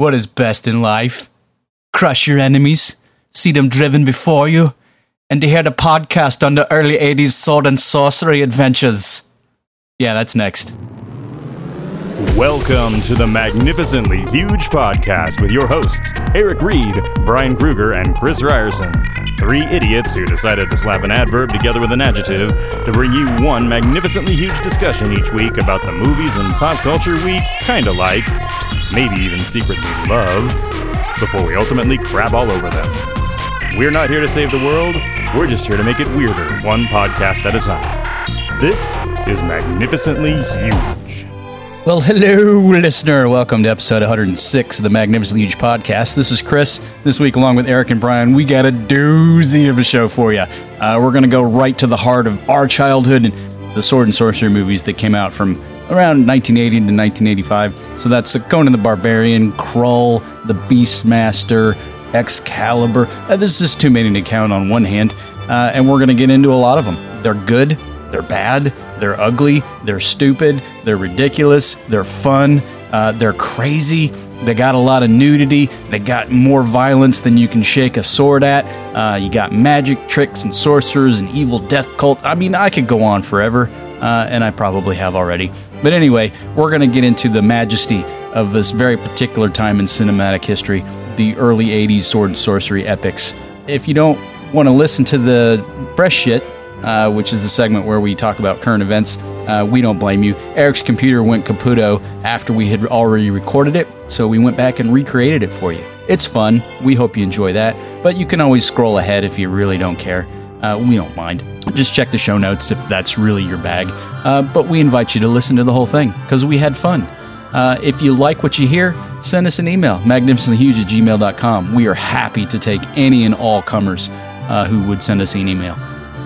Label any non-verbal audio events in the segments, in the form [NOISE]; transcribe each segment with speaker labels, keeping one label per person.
Speaker 1: What is best in life? Crush your enemies, see them driven before you, and to hear the podcast on the early 80s sword and sorcery adventures. Yeah, that's next.
Speaker 2: Welcome to the Magnificently Huge Podcast with your hosts, Eric Reed, Brian Kruger, and Chris Ryerson. Three idiots who decided to slap an adverb together with an adjective to bring you one magnificently huge discussion each week about the movies and pop culture we kinda like, maybe even secretly love, before we ultimately crab all over them. We're not here to save the world, we're just here to make it weirder, one podcast at a time. This is Magnificently Huge.
Speaker 1: Well, hello, listener. Welcome to episode 106 of the Magnificently Huge Podcast. This is Chris. This week, along with Eric and Brian, we got a doozy of a show for you. Uh, we're going to go right to the heart of our childhood and the sword and sorcery movies that came out from around 1980 to 1985. So that's Conan the Barbarian, Krull, The Beastmaster, Excalibur. Uh, just too many to count on one hand, uh, and we're going to get into a lot of them. They're good, they're bad, they're ugly, they're stupid, they're ridiculous, they're fun, uh, they're crazy. They got a lot of nudity. They got more violence than you can shake a sword at. Uh, you got magic tricks and sorcerers and evil death cult. I mean, I could go on forever, uh, and I probably have already. But anyway, we're going to get into the majesty of this very particular time in cinematic history, the early 80s sword and sorcery epics. If you don't want to listen to the fresh shit, uh, which is the segment where we talk about current events. Uh, we don't blame you. Eric's computer went caputo after we had already recorded it, so we went back and recreated it for you. It's fun. We hope you enjoy that, but you can always scroll ahead if you really don't care. Uh, we don't mind. Just check the show notes if that's really your bag. Uh, but we invite you to listen to the whole thing because we had fun. Uh, if you like what you hear, send us an email, magnificentlyhuge at gmail.com. We are happy to take any and all comers uh, who would send us an email.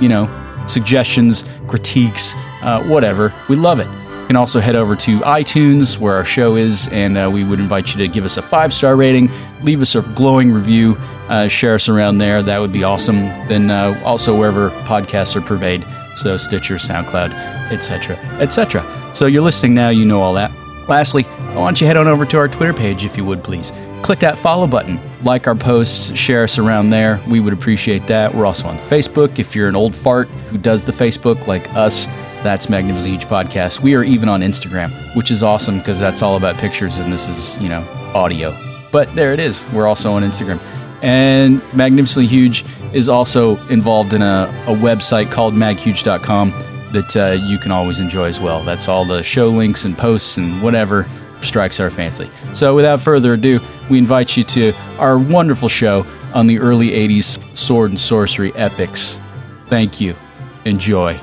Speaker 1: You know, suggestions, critiques, uh, whatever. We love it. You can also head over to iTunes where our show is, and uh, we would invite you to give us a five star rating, leave us a glowing review, uh, share us around there. That would be awesome. Then uh, also wherever podcasts are purveyed, so Stitcher, SoundCloud, etc., etc. So you're listening now, you know all that. Lastly, why don't you head on over to our Twitter page if you would please. Click that follow button, like our posts, share us around there. We would appreciate that. We're also on Facebook. If you're an old fart who does the Facebook like us, that's Magnificent Huge Podcast. We are even on Instagram, which is awesome because that's all about pictures and this is, you know, audio. But there it is. We're also on Instagram. And Magnificently Huge is also involved in a, a website called maghuge.com that uh, you can always enjoy as well. That's all the show links and posts and whatever strikes our fancy. So without further ado, we invite you to our wonderful show on the early 80s sword and sorcery epics. Thank you. Enjoy.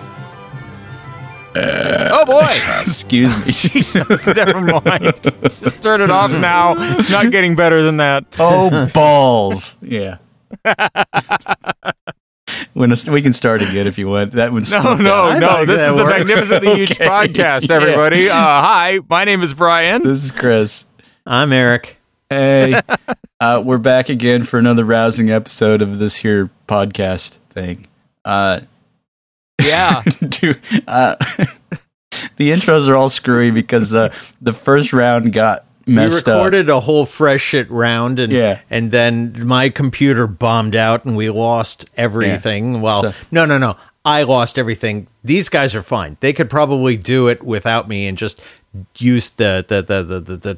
Speaker 3: Oh boy! [LAUGHS]
Speaker 1: Excuse me. [LAUGHS]
Speaker 3: Jesus, never mind. Just turn it off now. It's not getting better than that.
Speaker 1: Oh, balls. Yeah. [LAUGHS] when it's- we can start again if you want. That would
Speaker 3: No, no,
Speaker 4: I
Speaker 3: no.
Speaker 4: like
Speaker 3: This
Speaker 4: that
Speaker 3: is the
Speaker 4: works.
Speaker 3: Magnificently Huge
Speaker 1: Okay.
Speaker 3: Podcast,
Speaker 1: Yeah.
Speaker 3: everybody. Uh, hi, my name is Brian.
Speaker 1: This is Chris.
Speaker 4: I'm Eric.
Speaker 1: Hey, uh, we're back again for another rousing episode of this here podcast thing. Uh,
Speaker 3: Yeah. [LAUGHS]
Speaker 1: dude, uh, [LAUGHS] the intros are all screwy because uh, the first round got messed up.
Speaker 4: We
Speaker 1: messed
Speaker 4: recorded a whole fresh shit round, and
Speaker 1: Yeah.
Speaker 4: and then my computer bombed out, and we lost everything. Well,
Speaker 1: So-
Speaker 4: no, no, no. I lost everything. These guys are fine. They could probably do it without me and just use the the the the, the, the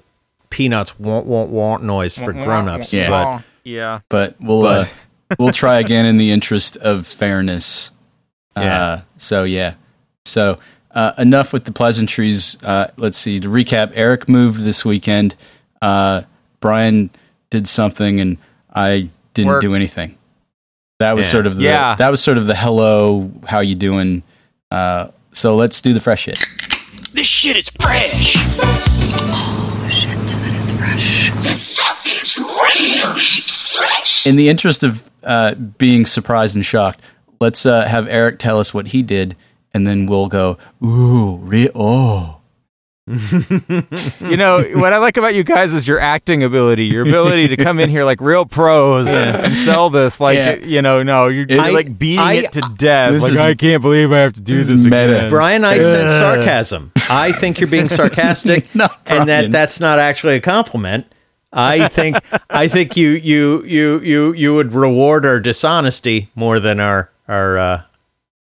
Speaker 4: peanuts won't won't won't noise for grown-ups.
Speaker 1: Yeah.
Speaker 4: But
Speaker 3: yeah.
Speaker 1: but we'll uh, we'll try again in the interest of fairness.
Speaker 4: Yeah.
Speaker 1: Uh, so yeah. So uh, enough with the pleasantries. Uh, let's see. To recap, Eric moved this weekend. Uh, Brian did something, and I didn't
Speaker 3: Worked.
Speaker 1: do anything. That was
Speaker 4: Yeah.
Speaker 1: sort of the
Speaker 3: Yeah.
Speaker 1: that was sort of the hello, how you doing? Uh, so let's do the fresh shit.
Speaker 5: This shit is fresh.
Speaker 6: Oh shit, that is fresh.
Speaker 5: This stuff is really fresh.
Speaker 1: In the interest of uh, being surprised and shocked, let's uh, have Eric tell us what he did, and then we'll go. Ooh, re- oh. [LAUGHS]
Speaker 3: You know, what I like about you guys is your acting ability, your ability to come in here like real pros and, and sell this. Like,
Speaker 1: Yeah.
Speaker 3: you know, no, you're, you're
Speaker 4: I-
Speaker 3: like beating
Speaker 4: I-
Speaker 3: it to death. Like,
Speaker 1: is-
Speaker 3: I can't believe I have to do
Speaker 1: this
Speaker 3: this,
Speaker 1: meta.
Speaker 3: again.
Speaker 4: Brian, I sense sarcasm. I think you're being sarcastic, [LAUGHS]
Speaker 1: No,
Speaker 4: and that that's not actually a compliment. I think I think you you you you you would reward our dishonesty more than our our uh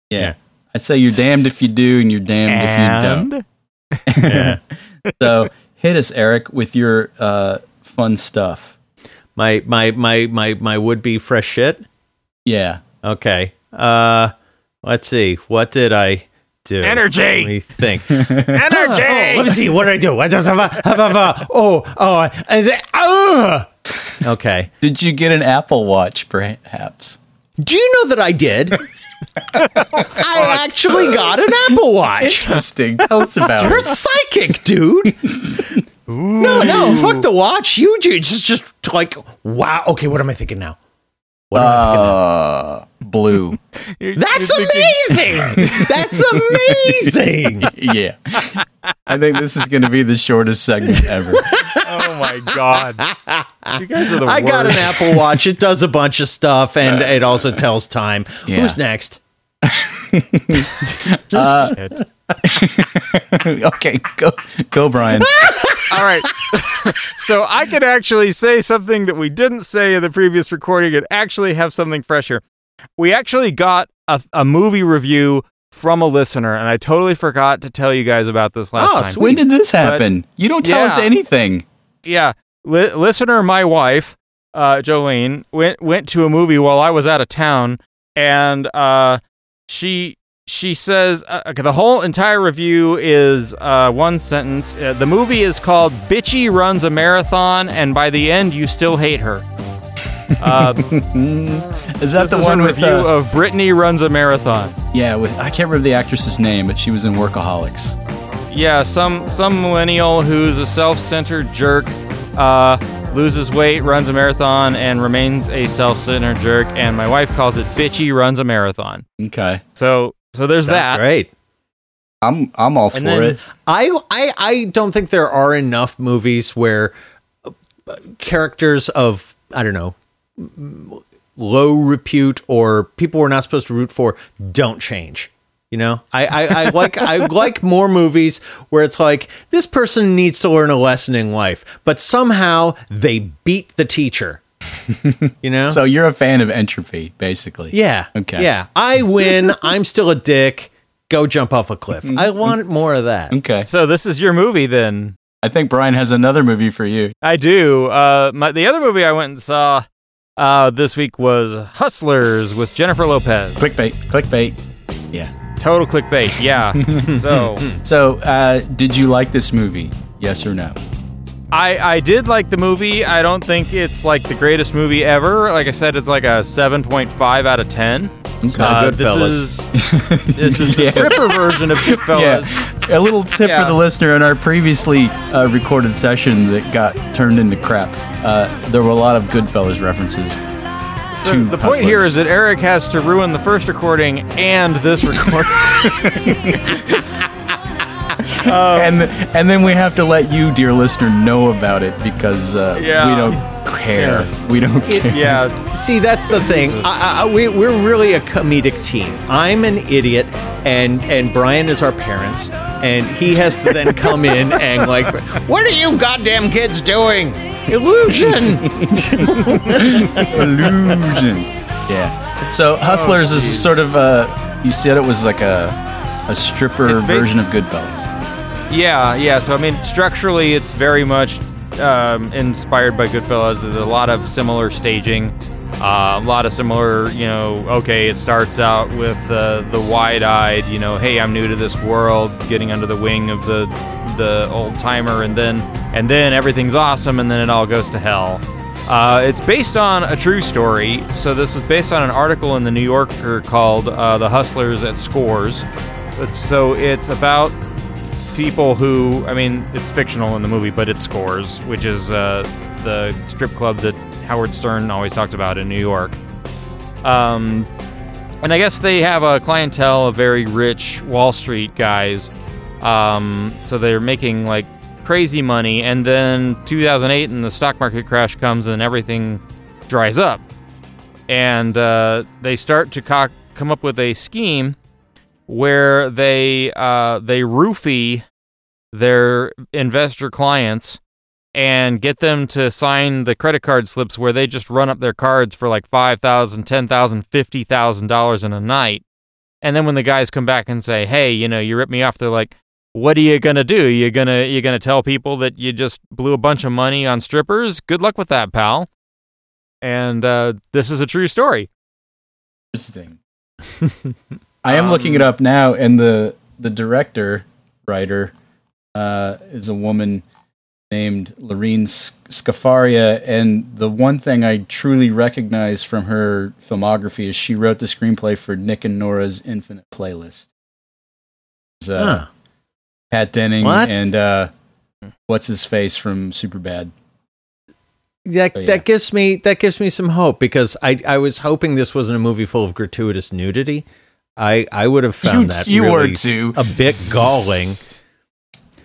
Speaker 1: Yeah. I'd say you're damned if you do and you're damned if you don't.
Speaker 4: yeah. [LAUGHS]
Speaker 1: So hit us, Eric, with your uh, fun stuff.
Speaker 4: my my my my my would be fresh shit.
Speaker 1: Yeah.
Speaker 4: Okay. Uh let's see. What did I do?
Speaker 3: Energy!
Speaker 4: Let me think. [LAUGHS]
Speaker 3: Energy.
Speaker 4: Oh, let me see. What did I do? What does Oh, oh, is it? Oh. [LAUGHS] Okay.
Speaker 1: Did you get an Apple Watch, perhaps?
Speaker 4: Do you know that I did? [LAUGHS] I actually got an Apple Watch.
Speaker 1: Interesting. Tell us about it.
Speaker 4: You're
Speaker 1: it.
Speaker 4: psychic, dude. No, no, fuck the watch. You ju- just, just like, wow. Okay, what am I thinking now? What am I thinking now?
Speaker 1: Uh, blue. [LAUGHS]
Speaker 4: That's amazing. That's amazing. [LAUGHS]
Speaker 1: yeah. I think this is going to be the shortest segment ever.
Speaker 3: Oh my god. You guys are the [LAUGHS]
Speaker 4: I
Speaker 3: worst.
Speaker 4: got an Apple Watch. It does a bunch of stuff, and it also tells time.
Speaker 1: Yeah.
Speaker 4: Who's next? [LAUGHS]
Speaker 1: Uh, [LAUGHS] okay, go, go, Brian.
Speaker 3: All right. so I could actually say something that we didn't say in the previous recording and actually have something fresher. We actually got a, a movie review from a listener, and I totally forgot to tell you guys about this last
Speaker 4: Oh,
Speaker 3: time.
Speaker 4: sweet.
Speaker 1: When did this happen? You don't tell us anything.
Speaker 3: Yeah, li- listener, my wife, uh, Jolene, went went to a movie while I was out of town, and uh, she she says uh, okay, the whole entire review is uh, one sentence. Uh, the movie is called "Bitchy Runs a Marathon," and by the end, you still hate her. Uh, [LAUGHS]
Speaker 1: Is that the
Speaker 3: is
Speaker 1: one with
Speaker 3: review
Speaker 1: uh,
Speaker 3: of Brittany Runs a Marathon.
Speaker 1: yeah? With I can't remember the actress's name, but she was in Workaholics.
Speaker 3: Yeah, some some millennial who's a self-centered jerk uh, loses weight, runs a marathon, and remains a self-centered jerk. And my wife calls it "bitchy runs a marathon."
Speaker 1: Okay,
Speaker 3: So so there's
Speaker 4: That's
Speaker 3: that.
Speaker 4: great.
Speaker 1: I'm I'm all
Speaker 3: And
Speaker 1: for
Speaker 3: then-
Speaker 1: it.
Speaker 4: I, I I don't think there are enough movies where uh, characters of I don't know low repute or people we're not supposed to root for don't change. You know, I, I, I like I like more movies where it's like this person needs to learn a lesson in life, but somehow they beat the teacher. [LAUGHS] You know,
Speaker 1: So you're a fan of entropy, basically.
Speaker 4: yeah,
Speaker 1: Okay.
Speaker 4: yeah. I win. I'm still a dick. Go jump off a cliff. I want more of that.
Speaker 1: Okay.
Speaker 3: So this is your movie then.
Speaker 1: I think Brian has another movie for you.
Speaker 3: I do. Uh, my, the other movie I went and saw uh, this week was Hustlers with Jennifer Lopez.
Speaker 1: Clickbait. Clickbait. Yeah.
Speaker 3: Total clickbait. Yeah. [LAUGHS] so
Speaker 1: So, uh, did you like this movie? Yes or no?
Speaker 3: I, I did like the movie. I don't think it's like the greatest movie ever. Like I said, it's like a 7.5 out of 10.
Speaker 1: Okay.
Speaker 3: Uh,
Speaker 4: Goodfellas.
Speaker 3: this is [LAUGHS] this is the
Speaker 1: Yeah.
Speaker 3: stripper version of Goodfellas. [LAUGHS]
Speaker 1: Yeah. A little tip
Speaker 3: Yeah.
Speaker 1: for the listener in our previously uh, recorded session that got turned into crap. Uh, there were a lot of Goodfellas references.
Speaker 3: So
Speaker 1: to
Speaker 3: the point here
Speaker 1: Hustlers.
Speaker 3: is that Eric has to ruin the first recording and this recording. [LAUGHS] [LAUGHS]
Speaker 1: and and then we have to let you, dear listener, know about it because uh,
Speaker 3: Yeah.
Speaker 1: we don't care. We don't care.
Speaker 3: yeah,
Speaker 4: See, that's the thing. I, I, we, we're really a comedic team. I'm an idiot, and and Brian is our parents, and he has to then come in and like, what are you goddamn kids doing? Illusion. [LAUGHS]
Speaker 1: illusion. Yeah. So Hustlers is sort of a. You said it was like a a stripper
Speaker 3: It's basi-
Speaker 1: version of Goodfellas.
Speaker 3: yeah, yeah. So I mean, structurally, it's very much um, inspired by Goodfellas. There's a lot of similar staging, uh, a lot of similar. You know, okay, it starts out with the the wide-eyed. You know, hey, I'm new to this world, getting under the wing of the the old timer, and then and then everything's awesome, and then it all goes to hell. Uh, it's based on a true story. So this is based on an article in the New Yorker called uh, "The Hustlers at Scores." So it's about people who, I mean, it's fictional in the movie, but it's Scores, which is uh, the strip club that Howard Stern always talks about in New York. Um, and I guess they have a clientele of very rich Wall Street guys. Um, so they're making like crazy money, and then 2008 and the stock market crash comes and everything dries up, and uh, they start to co- come up with a scheme where they uh, they roofie their investor clients and get them to sign the credit card slips where they just run up their cards for like $5,000, $10,000, $50,000 in a night. And then when the guys come back and say, "Hey, you know, you ripped me off," they're like, "What are you gonna do? You gonna you gonna tell people that you just blew a bunch of money on strippers? Good luck with that, pal." And uh, this is a true story.
Speaker 1: Interesting. I am looking it up now, and the the director writer uh, is a woman named Lorene S- Scafaria, and the one thing I truly recognize from her filmography is she wrote the screenplay for Nick and Nora's Infinite Playlist. It's, uh,
Speaker 4: Huh.
Speaker 1: Kat Denning
Speaker 4: What?
Speaker 1: and uh, what's his face from Superbad.
Speaker 4: That
Speaker 1: yeah.
Speaker 4: that gives me that gives me some hope because I I was hoping this wasn't a movie full of gratuitous nudity. I I would have found
Speaker 1: You-
Speaker 4: that
Speaker 1: you were
Speaker 4: really
Speaker 1: too.
Speaker 4: a bit galling.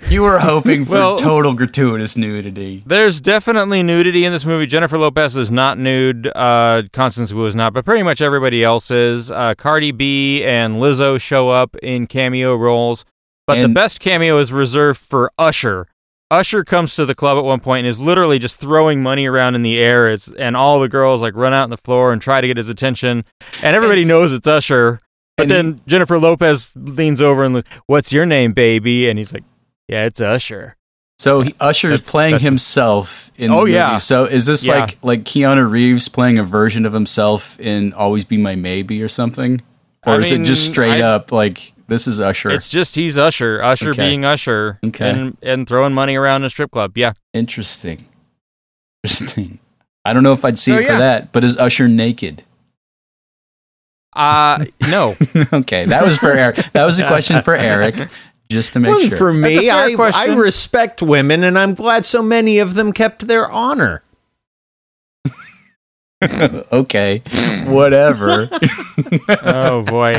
Speaker 1: You were hoping for
Speaker 3: Well-
Speaker 1: total gratuitous nudity.
Speaker 3: There's definitely nudity in this movie. Jennifer Lopez is not nude. Uh, Constance Wu is not, but pretty much everybody else is. Uh, Cardi B and Lizzo show up in cameo roles, but the best cameo is reserved for Usher. Usher comes to the club at one point and is literally just throwing money around in the air. It's and all the girls like run out on the floor and try to get his attention, and everybody knows it's Usher. But
Speaker 1: and
Speaker 3: then Jennifer Lopez leans over and, "What's your name, baby?" And he's like, "Yeah, it's Usher."
Speaker 1: So he, Usher's
Speaker 3: That's-
Speaker 1: playing
Speaker 3: that's-
Speaker 1: himself in
Speaker 3: Oh,
Speaker 1: the movie.
Speaker 3: yeah.
Speaker 1: So is this
Speaker 3: Yeah.
Speaker 1: like like Keanu Reeves playing a version of himself in "Always Be My Maybe" or something, or
Speaker 3: I
Speaker 1: is it just straight
Speaker 3: I-
Speaker 1: up like this is Usher?
Speaker 3: It's just he's Usher, Usher
Speaker 1: Okay.
Speaker 3: being Usher,
Speaker 1: Okay.
Speaker 3: and and throwing money around a strip club. Yeah,
Speaker 1: Interesting. Interesting. I don't know if I'd see
Speaker 3: So,
Speaker 1: it for
Speaker 3: yeah.
Speaker 1: that, but is Usher naked?
Speaker 3: uh no, [LAUGHS]
Speaker 1: okay, that was for Eric. That was a question for Eric, just to make sure.
Speaker 4: for me.
Speaker 3: fair
Speaker 4: I, I respect women, and I'm glad so many of them kept their honor. [LAUGHS]
Speaker 1: okay, whatever. [LAUGHS]
Speaker 3: oh boy,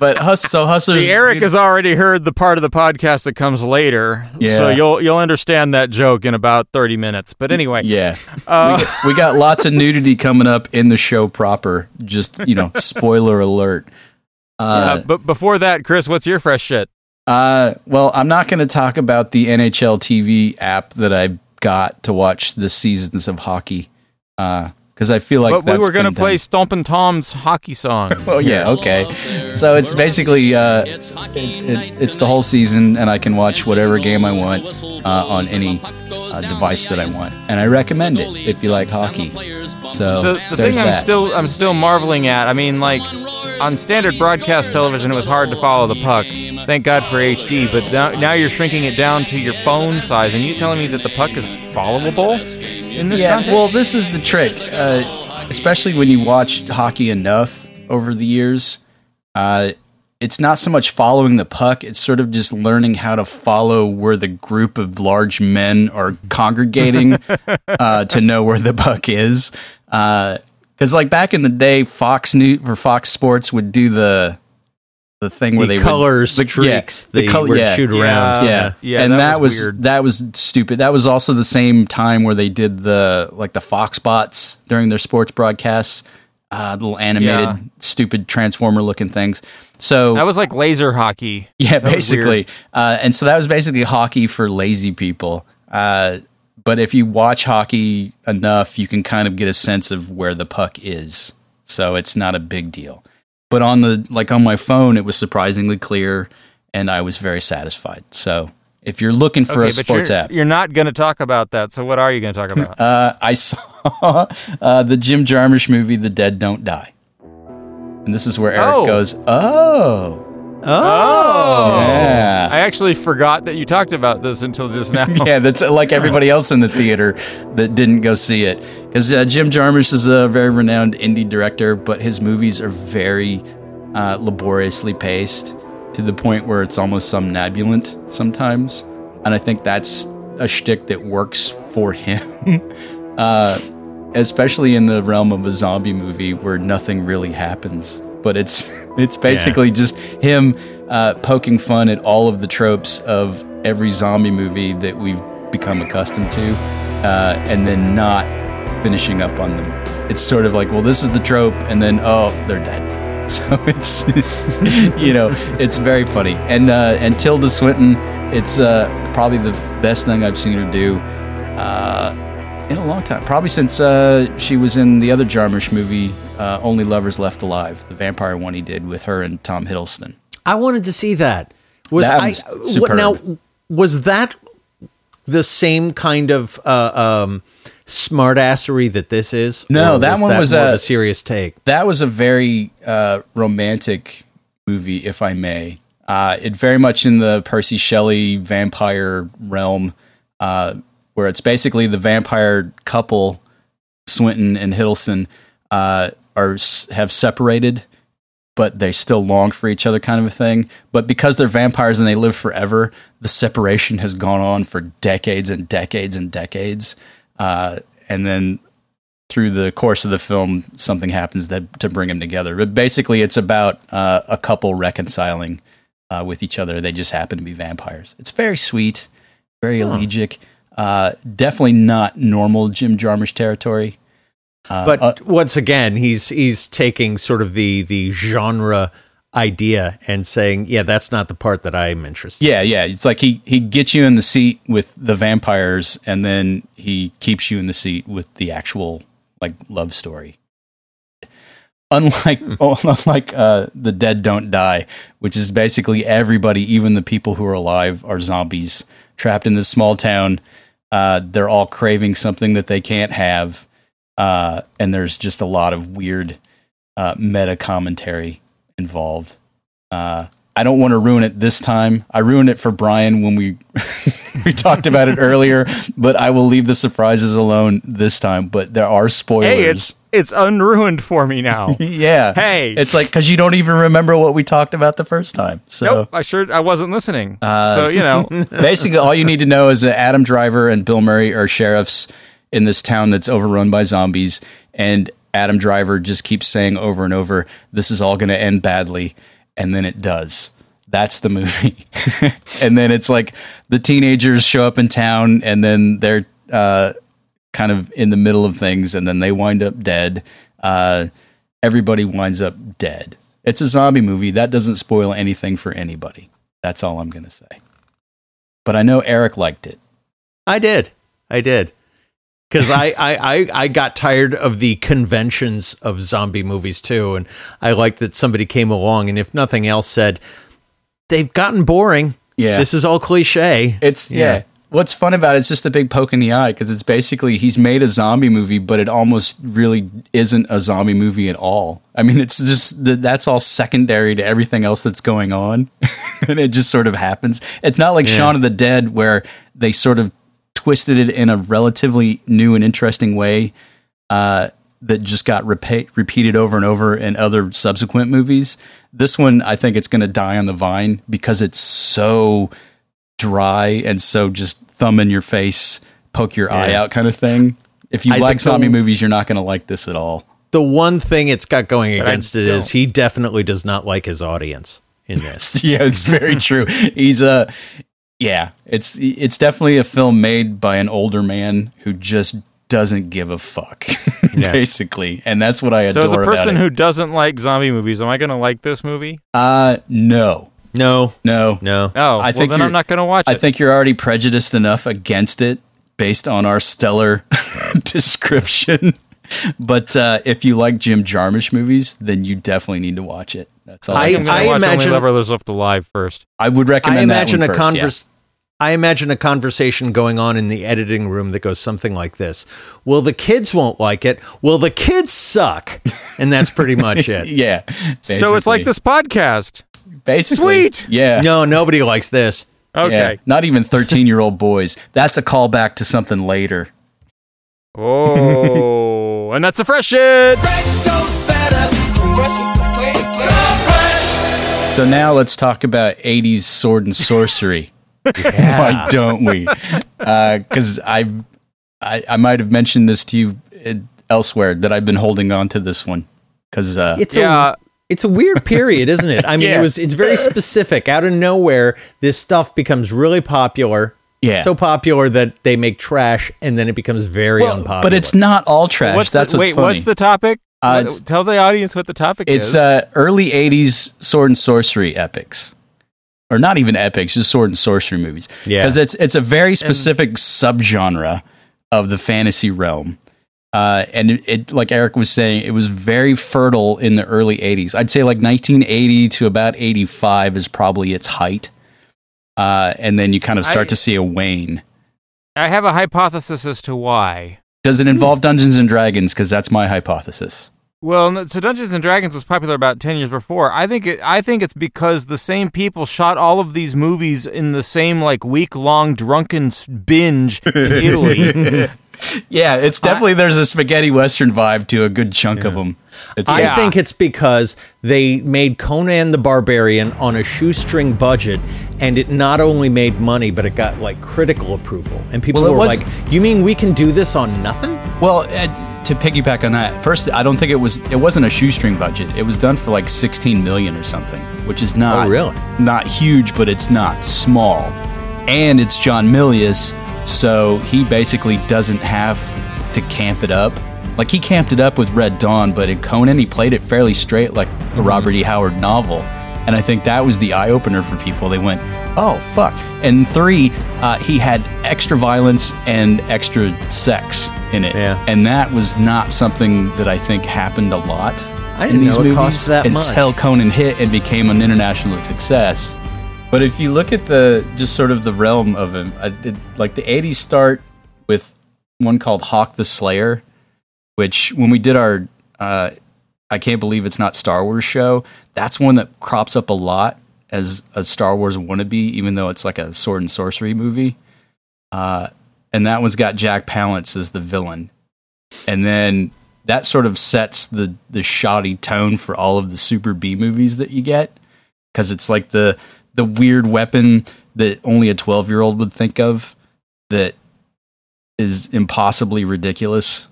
Speaker 1: but Hus- so Hustler's
Speaker 3: the Eric has already heard the part of the podcast that comes later,
Speaker 1: Yeah.
Speaker 3: so you'll you'll understand that joke in about thirty minutes. But anyway,
Speaker 1: Yeah.
Speaker 3: Uh,
Speaker 1: we, got, we got lots of nudity coming up in the show proper. Just, you know, spoiler alert.
Speaker 3: uh,
Speaker 1: Uh,
Speaker 3: but before that, Chris, what's your fresh shit?
Speaker 1: uh, well, I'm not going to talk about the NHL TV app that I got to watch the seasons of hockey because I feel like
Speaker 3: but we were gonna play. Stompin' Tom's hockey song. [LAUGHS]
Speaker 1: Oh yeah, okay. So it's basically uh, it, it, it's the whole season, and I can watch whatever game I want uh, on any uh, device that I want, and I recommend it if you like hockey. So,
Speaker 3: So the thing I'm
Speaker 1: that.
Speaker 3: still I'm still marveling at. I mean, like on standard broadcast television, it was hard to follow the puck. Thank God for HD. But now, now you're shrinking it down to your phone size, and you telling me that the puck is followable in this
Speaker 1: yeah,
Speaker 3: context?
Speaker 1: well, this is the trick, uh, especially when you watch hockey enough over the years. Uh, it's not so much following the puck; it's sort of just learning how to follow where the group of large men are congregating [LAUGHS] uh, to know where the puck is. Because, like back in the day, Fox News or Fox Sports would do the the thing where
Speaker 4: The
Speaker 1: they
Speaker 4: colors
Speaker 1: would,
Speaker 4: streaks
Speaker 1: the
Speaker 4: they
Speaker 1: col-
Speaker 4: would
Speaker 1: yeah.
Speaker 4: shoot around.
Speaker 1: yeah,
Speaker 3: Yeah,
Speaker 1: and
Speaker 3: that
Speaker 1: that,
Speaker 3: was
Speaker 1: was,
Speaker 3: weird.
Speaker 1: that was stupid. That was also the same time where they did the like the Fox bots during their sports broadcasts, uh, little animated,
Speaker 3: Yeah.
Speaker 1: stupid transformer looking things. So
Speaker 3: that was like laser hockey.
Speaker 1: yeah,
Speaker 3: was
Speaker 1: basically, uh, and so that was basically hockey for lazy people. Uh, but if you watch hockey enough, you can kind of get a sense of where the puck is. So it's not a big deal. But on the like on my phone, it was surprisingly clear, and I was very satisfied. So if you're looking for a
Speaker 3: Okay, but
Speaker 1: sports
Speaker 3: you're,
Speaker 1: app,
Speaker 3: you're not going to talk about that. So what are you going to talk about? [LAUGHS]
Speaker 1: uh, I saw [LAUGHS] uh, the Jim Jarmusch movie, The Dead Don't Die. And this is where Eric
Speaker 3: Oh.
Speaker 1: goes, Oh,
Speaker 3: oh,
Speaker 1: yeah.
Speaker 3: I actually forgot that you talked about this until just now. [LAUGHS]
Speaker 1: yeah, that's like everybody else in the theater that didn't go see it. Because uh, Jim Jarmusch is a very renowned indie director, but his movies are very uh, laboriously paced to the point where it's almost somnambulant sometimes. And I think that's a shtick that works for him. [LAUGHS] uh, especially in the realm of a zombie movie where nothing really happens. But it's [LAUGHS] it's basically just him uh, poking fun at all of the tropes of every zombie movie that we've become accustomed to, uh, and then not finishing up on them. It's sort of like, well, this is the trope, and then oh, they're dead. [LAUGHS] So it's [LAUGHS] you know it's very funny. And uh, and Tilda Swinton, it's uh, probably the best thing I've seen her do. uh, in a long time. Probably since uh, she was in the other Jarmusch movie, uh, Only Lovers Left Alive, the vampire one he did with her and Tom Hiddleston.
Speaker 4: I wanted to see that. Was
Speaker 1: That
Speaker 4: I
Speaker 1: was
Speaker 4: what, now? Was that the same kind of uh, um, smartassery that this is?
Speaker 1: No, that one was
Speaker 4: more of
Speaker 1: a-
Speaker 4: a serious take.
Speaker 1: That was a very uh, romantic movie, if I may. Uh, it very much in the Percy Shelley vampire realm, uh, where it's basically the vampire couple, Swinton and Hiddleston, uh, are have separated, but they still long for each other, kind of a thing. But because they're vampires and they live forever, the separation has gone on for decades and decades and decades. Uh, and then through the course of the film, something happens that to bring them together. But basically, it's about uh, a couple reconciling uh, with each other. They just happen to be vampires. It's very sweet, very elegiac. Uh, definitely not normal Jim Jarmusch territory. Uh,
Speaker 4: But
Speaker 1: uh,
Speaker 4: once again, he's he's taking sort of the the genre idea and saying, "Yeah, that's not the part that I'm interested."
Speaker 1: yeah, yeah, it's like he he gets you in the seat with the vampires, and then he keeps you in the seat with the actual like love story. Unlike oh, [LAUGHS] unlike uh, the dead don't die, which is basically everybody, even the people who are alive, are zombies trapped in this small town. Uh, they're all craving something that they can't have, uh, and there's just a lot of weird uh, meta commentary involved. Uh, I don't want to ruin it this time. I ruined it for Brian when we [LAUGHS] we talked about it earlier, but I will leave the surprises alone this time. But there are spoilers.
Speaker 3: Hey, it's it's unruined for me now. [LAUGHS]
Speaker 1: yeah.
Speaker 3: Hey.
Speaker 1: it's like because you don't even remember what we talked about the first time. So
Speaker 3: nope, I sure I wasn't listening.
Speaker 1: Uh,
Speaker 3: so you know, [LAUGHS]
Speaker 1: basically, all you need to know is that Adam Driver and Bill Murray are sheriffs in this town that's overrun by zombies, and Adam Driver just keeps saying over and over, "This is all going to end badly," and then it does. That's the movie, [LAUGHS] and then it's like the teenagers show up in town, and then they're uh, kind of in the middle of things, and then they wind up dead. Uh, everybody winds up dead. It's a zombie movie. That doesn't spoil anything for anybody. That's all I'm going to say. But I know Eric liked it.
Speaker 4: I did. I did. Because I, [LAUGHS] I, I, I got tired of the conventions of zombie movies too. And I liked that somebody came along and, if nothing else, said, they've gotten boring.
Speaker 1: Yeah.
Speaker 4: This is all cliche.
Speaker 1: It's yeah. What's fun about it, it's just a big poke in the eye because it's basically he's made a zombie movie, but it almost really isn't a zombie movie at all. I mean, it's just that's all secondary to everything else that's going on, [LAUGHS] and it just sort of happens. It's not like Shaun of the Dead where they sort of twisted it in a relatively new and interesting way uh, that just got repeated over and over in other subsequent movies. This one, I think it's going to die on the vine because it's so dry and so just thumb in your face, poke your eye out kind of thing. If you
Speaker 4: I
Speaker 1: like
Speaker 4: think the-
Speaker 1: zombie movies, you're not going to like this at all.
Speaker 4: The one thing it's got going
Speaker 3: But
Speaker 4: against it is he definitely does not like his audience in [LAUGHS] this.
Speaker 1: yeah, it's very true. He's a yeah, it's it's definitely a film made by an older man who just doesn't give a fuck, [LAUGHS]
Speaker 4: Yeah.
Speaker 1: basically, and that's what I adore.
Speaker 3: so
Speaker 1: adore
Speaker 3: as a person who doesn't like zombie movies, am I going to like this movie?
Speaker 1: uh, no,
Speaker 4: no,
Speaker 1: no,
Speaker 4: no.
Speaker 3: Oh,
Speaker 1: I
Speaker 3: well,
Speaker 1: think
Speaker 3: then
Speaker 1: you're-
Speaker 3: I'm not going to watch
Speaker 1: I
Speaker 3: it.
Speaker 1: think you're already prejudiced enough against it based on our stellar [LAUGHS] description. But uh, if you like Jim Jarmusch movies, then you definitely need to watch it. That's all I,
Speaker 4: I-
Speaker 3: I'm
Speaker 1: can say.
Speaker 3: to watch
Speaker 4: imagine-
Speaker 3: Only Lovers Left Alive first.
Speaker 1: I would recommend.
Speaker 4: I imagine
Speaker 1: that
Speaker 4: a
Speaker 1: one first,
Speaker 4: convers- I imagine a conversation going on in the editing room that goes something like this. Well, the kids won't like it. Well, the kids suck. And that's pretty much [LAUGHS] it.
Speaker 1: yeah.
Speaker 3: So it's like this podcast.
Speaker 1: Basically,
Speaker 3: Sweet.
Speaker 1: Yeah.
Speaker 4: No, nobody likes this.
Speaker 3: Okay.
Speaker 1: Yeah. Not even 13 year old boys. That's a callback to something later.
Speaker 3: Oh, and that's the fresh shit.
Speaker 1: So now let's talk about 80s sword and sorcery. [LAUGHS] Why don't we? Because I, I, I might have mentioned this to you uh, elsewhere that I've been holding on to this one because uh,
Speaker 4: It's
Speaker 3: Yeah.
Speaker 4: a it's a weird period, isn't it? I [LAUGHS] mean,
Speaker 1: Yeah.
Speaker 4: it was it's very specific. Out of nowhere, this stuff becomes really popular.
Speaker 1: Yeah.
Speaker 4: So popular that they make trash and then it becomes very
Speaker 1: well,
Speaker 4: unpopular.
Speaker 1: but it's not all trash.
Speaker 3: What's
Speaker 1: That's
Speaker 3: the,
Speaker 1: what's
Speaker 3: wait?
Speaker 1: funny.
Speaker 3: What's the topic?
Speaker 1: Uh,
Speaker 3: What- tell the audience what the topic
Speaker 1: It's
Speaker 3: is.
Speaker 1: uh, early '80s sword and sorcery epics, or not even epics, just sword and sorcery movies.
Speaker 4: Yeah.
Speaker 1: because it's it's a very specific subgenre of the fantasy realm. Uh, and it, it, like Eric was saying, it was very fertile in the early 80s. I'd say like 1980 to about 85 is probably its height. Uh, and then you kind of start
Speaker 3: I-
Speaker 1: to see a wane.
Speaker 3: I have a hypothesis as to why.
Speaker 1: Does it involve Dungeons and Dragons? Because that's my hypothesis.
Speaker 3: Well, so Dungeons and Dragons was popular about ten years before. I think it, I think it's because the same people shot all of these movies in the same like week long drunken binge in Italy. [LAUGHS]
Speaker 1: Yeah, it's definitely there's a spaghetti western vibe to a good chunk of them. It's
Speaker 4: I
Speaker 3: Yeah.
Speaker 4: think it's because they made Conan the Barbarian on a shoestring budget, and it not only made money, but it got like critical approval. And people
Speaker 1: Well,
Speaker 4: were
Speaker 1: was-
Speaker 4: like, "You mean we can do this on nothing?"
Speaker 1: Well, uh, to piggyback on that, first, I don't think it was it wasn't a shoestring budget. It was done for like 16 million or something, which is not
Speaker 4: Oh, really?
Speaker 1: not huge, but it's not small. And it's John Milius, so he basically doesn't have to camp it up. Like he camped it up with Red Dawn, but in Conan he played it fairly straight, like a Robert E. Howard novel. And I think that was the eye opener for people. They went, "Oh fuck!" And three, uh, he had extra violence and extra sex in it,
Speaker 4: Yeah.
Speaker 1: and that was not something that I think happened a lot
Speaker 4: I
Speaker 1: in these movies
Speaker 4: that much.
Speaker 1: until Conan hit and became an international success. But if you look at the just sort of the realm of him, did, like the '80s start with one called Hawk the Slayer, which when we did our uh, I can't believe it's not Star Wars show, that's one that crops up a lot as a Star Wars wannabe, even though it's like a sword and sorcery movie. Uh, and that one's got Jack Palance as the villain, and then that sort of sets the the shoddy tone for all of the super B movies that you get because it's like the the weird weapon that only a 12 year old would think of that is impossibly ridiculous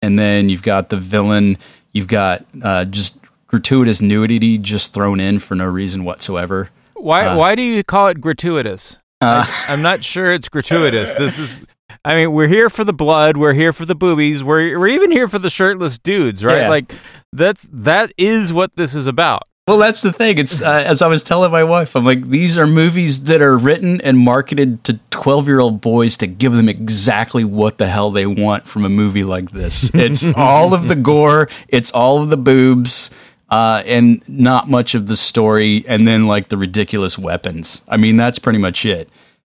Speaker 1: and then you've got the villain you've got uh, just gratuitous nudity just thrown in for no reason whatsoever
Speaker 3: why
Speaker 1: Uh,
Speaker 3: why do you call it gratuitous?
Speaker 1: uh,
Speaker 3: I'm not sure it's gratuitous. This is I mean, we're here for the blood, we're here for the boobies, we're we're even here for the shirtless dudes, right?
Speaker 1: Yeah.
Speaker 3: Like that's that is what this is about.
Speaker 1: Well, that's the thing. It's uh, as I was telling my wife, I'm like, these are movies that are written and marketed to 12 year old boys to give them exactly what the hell they want from a movie like this. It's [LAUGHS] all of the gore, it's all of the boobs, uh, and not much of the story, and then like the ridiculous weapons. I mean, that's pretty much it.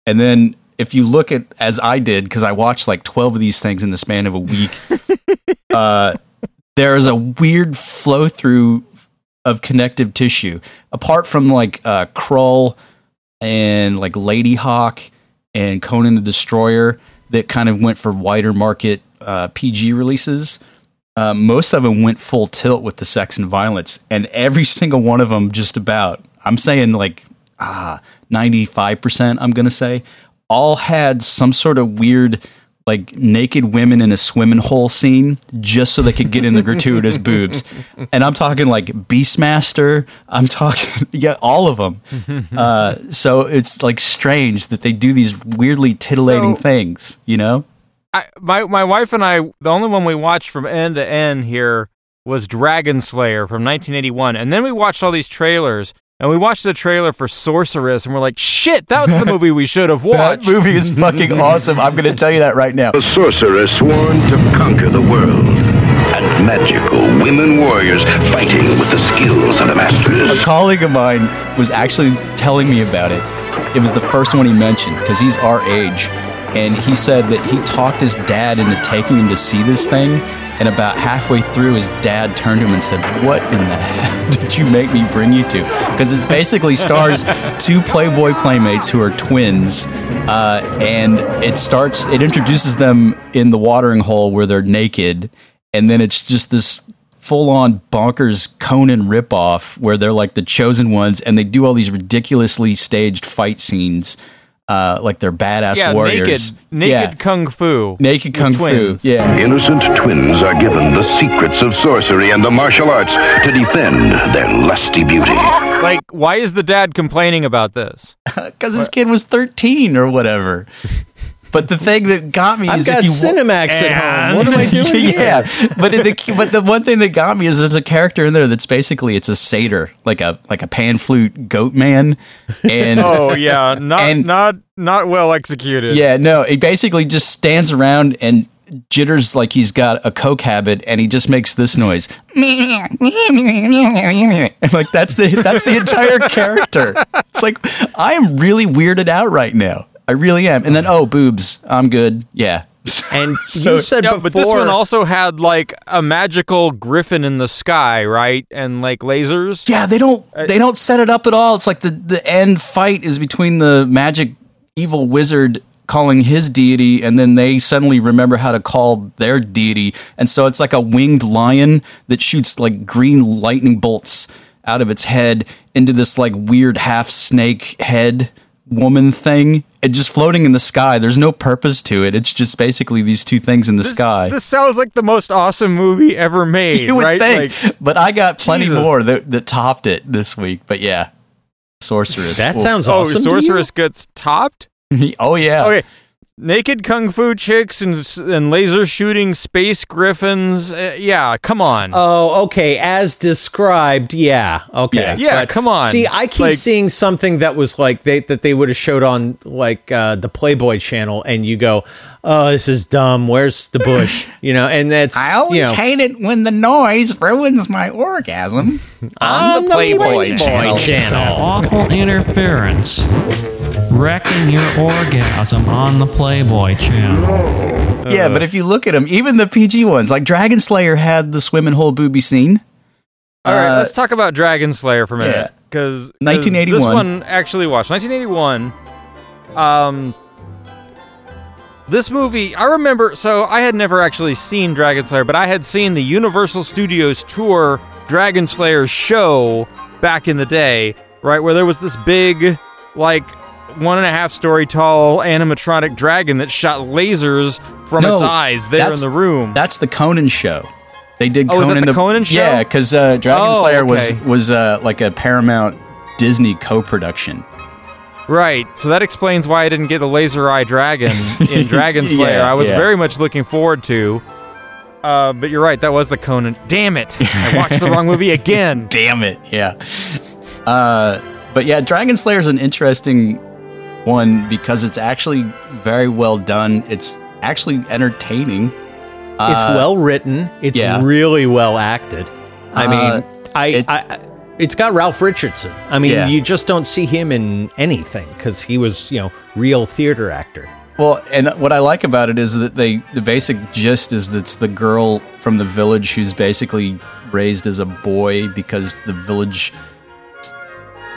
Speaker 1: And then if you look at as I did, because I watched like 12 of these things in the span of a week, [LAUGHS] uh, there is a weird flow through of connective tissue apart from like uh Krull and like Lady Hawk and Conan the Destroyer that kind of went for wider market uh, PG releases. Uh, most of them went full tilt with the sex and violence, and every [LAUGHS] single one of them, just about, I'm saying like ah, 95%, I'm going to say, all had some sort of weird, like naked women in a swimming hole scene just so they could get in the gratuitous [LAUGHS] boobs. And I'm talking like Beastmaster. I'm talking, [LAUGHS] yeah, all of them. [LAUGHS] Uh, so it's like strange that they do these weirdly titillating
Speaker 3: So-
Speaker 1: things, you know?
Speaker 3: I, my my wife and I, the only one we watched from end to end here was Dragon Slayer from 1981, and then we watched all these trailers, and we watched the trailer for Sorceress, and we're like, shit, that was the [LAUGHS] movie we should have watched."
Speaker 1: That movie is fucking awesome. I'm going to tell you that right now.
Speaker 7: A sorceress sworn to conquer the world. And magical women warriors fighting with the skills of the masters.
Speaker 1: A colleague of mine was actually telling me about it. It was the first one he mentioned because he's our age. And he said that he talked his dad into taking him to see this thing. And about halfway through, his dad turned to him and said, What in the hell [LAUGHS] did you make me bring you to? Because it basically stars [LAUGHS] two Playboy playmates who are twins. Uh, and it starts, it introduces them in the watering hole where they're naked. And then it's just this full on bonkers Conan ripoff where they're like the chosen ones and they do all these ridiculously staged fight scenes. Uh, like they're badass
Speaker 3: yeah,
Speaker 1: warriors.
Speaker 3: naked, naked
Speaker 1: yeah.
Speaker 3: kung fu,
Speaker 1: naked kung
Speaker 3: twins.
Speaker 1: fu. Yeah.
Speaker 7: Innocent twins are given the secrets of sorcery and the martial arts to defend their lusty beauty.
Speaker 3: Like, why is the dad complaining about this? [LAUGHS]
Speaker 1: Because his kid was 13 or whatever. But the thing that got me
Speaker 4: I've
Speaker 1: is
Speaker 4: got
Speaker 1: if you wa-
Speaker 4: Cinemax at home. What am I [LAUGHS] doing here?
Speaker 1: yeah, but in the but the one thing that got me is there's a character in there that's basically it's a satyr, like a like a pan flute goat man, and [LAUGHS]
Speaker 3: Oh yeah, not
Speaker 1: And-
Speaker 3: not not well executed.
Speaker 1: yeah, no, he basically just stands around and jitters like he's got a coke habit, and he just makes this noise. And [LAUGHS] like that's the that's the entire character. It's like I am really weirded out right now. I really am. And then oh, boobs. I'm good. Yeah. [LAUGHS]
Speaker 4: And [LAUGHS]
Speaker 1: So-
Speaker 4: you said
Speaker 3: Yeah,
Speaker 4: before,
Speaker 3: but this one also had like a magical griffin in the sky, right? And like lasers.
Speaker 1: Yeah, they don't uh, they don't set it up at all. It's like the the end fight is between the magic evil wizard calling his deity and then they suddenly remember how to call their deity and so it's like a winged lion that shoots like green lightning bolts out of its head into this like weird half snake head woman thing and just floating in the sky there's no purpose to it it's just basically these two things in the sky
Speaker 3: This sounds like the most awesome movie ever made, [LAUGHS]
Speaker 1: you would
Speaker 3: right?
Speaker 1: think,
Speaker 3: Like,
Speaker 1: but I got plenty
Speaker 3: Jesus.
Speaker 1: more that, that topped it this week. But yeah, sorceress.
Speaker 4: that
Speaker 1: Oof.
Speaker 4: sounds
Speaker 3: oh,
Speaker 4: awesome. to
Speaker 3: Sorceress gets topped. [LAUGHS]
Speaker 1: oh yeah.
Speaker 3: Okay, naked kung fu chicks and and laser shooting space griffins. Uh, yeah, come on.
Speaker 4: Oh, okay. As described, yeah. Okay.
Speaker 1: Yeah.
Speaker 3: Yeah, come on.
Speaker 4: See, I keep
Speaker 3: Like-
Speaker 4: seeing something that was like they that they would have showed on like uh, the Playboy channel, and you go, "Oh, this is dumb. Where's the bush?" [LAUGHS] you know, and that's you know,
Speaker 1: hate it when the noise ruins my orgasm. [LAUGHS]
Speaker 4: on the Playboy, channel.
Speaker 8: Awful interference. Wrecking your orgasm on the Playboy channel.
Speaker 1: yeah, but if you look at them, even the PG ones, like Dragon Slayer had the swimming hole booby scene.
Speaker 3: All right,
Speaker 1: Uh,
Speaker 3: let's talk about Dragon Slayer for a minute because
Speaker 1: 1981.
Speaker 3: This one actually watched 1981. Um, this movie I remember. So I had never actually seen Dragon Slayer, but I had seen the Universal Studios tour Dragon Slayer show back in the day, right where there was this big, like one and a half story tall animatronic dragon that shot lasers from
Speaker 1: No,
Speaker 3: its eyes there in the room.
Speaker 1: That's the Conan show. They did
Speaker 3: Oh,
Speaker 1: Conan
Speaker 3: the Conan show?
Speaker 1: Yeah, because uh, Dragon
Speaker 3: Oh,
Speaker 1: Slayer was
Speaker 3: okay.
Speaker 1: was uh, like a Paramount Disney co-production.
Speaker 3: Right. So that explains why I didn't get a laser eye dragon in [LAUGHS] Dragon Slayer.
Speaker 1: Yeah,
Speaker 3: I was
Speaker 1: yeah.
Speaker 3: very much looking forward to. Uh, but you're right. That was the Conan. Damn it! I watched the wrong movie again. [LAUGHS]
Speaker 1: Damn it, yeah. Uh, but yeah, Dragon Slayer is an interesting one because it's actually very well done. It's actually entertaining.
Speaker 4: It's well written. It's
Speaker 1: yeah.
Speaker 4: really well acted. I
Speaker 1: Uh,
Speaker 4: mean, I,
Speaker 1: it's-
Speaker 4: I, I it's got Ralph Richardson. I mean,
Speaker 1: Yeah.
Speaker 4: you just don't see him in anything because he was, you know, real theater actor.
Speaker 1: Well, and what I like about it is that they the basic gist is that it's the girl from the village who's basically raised as a boy because the village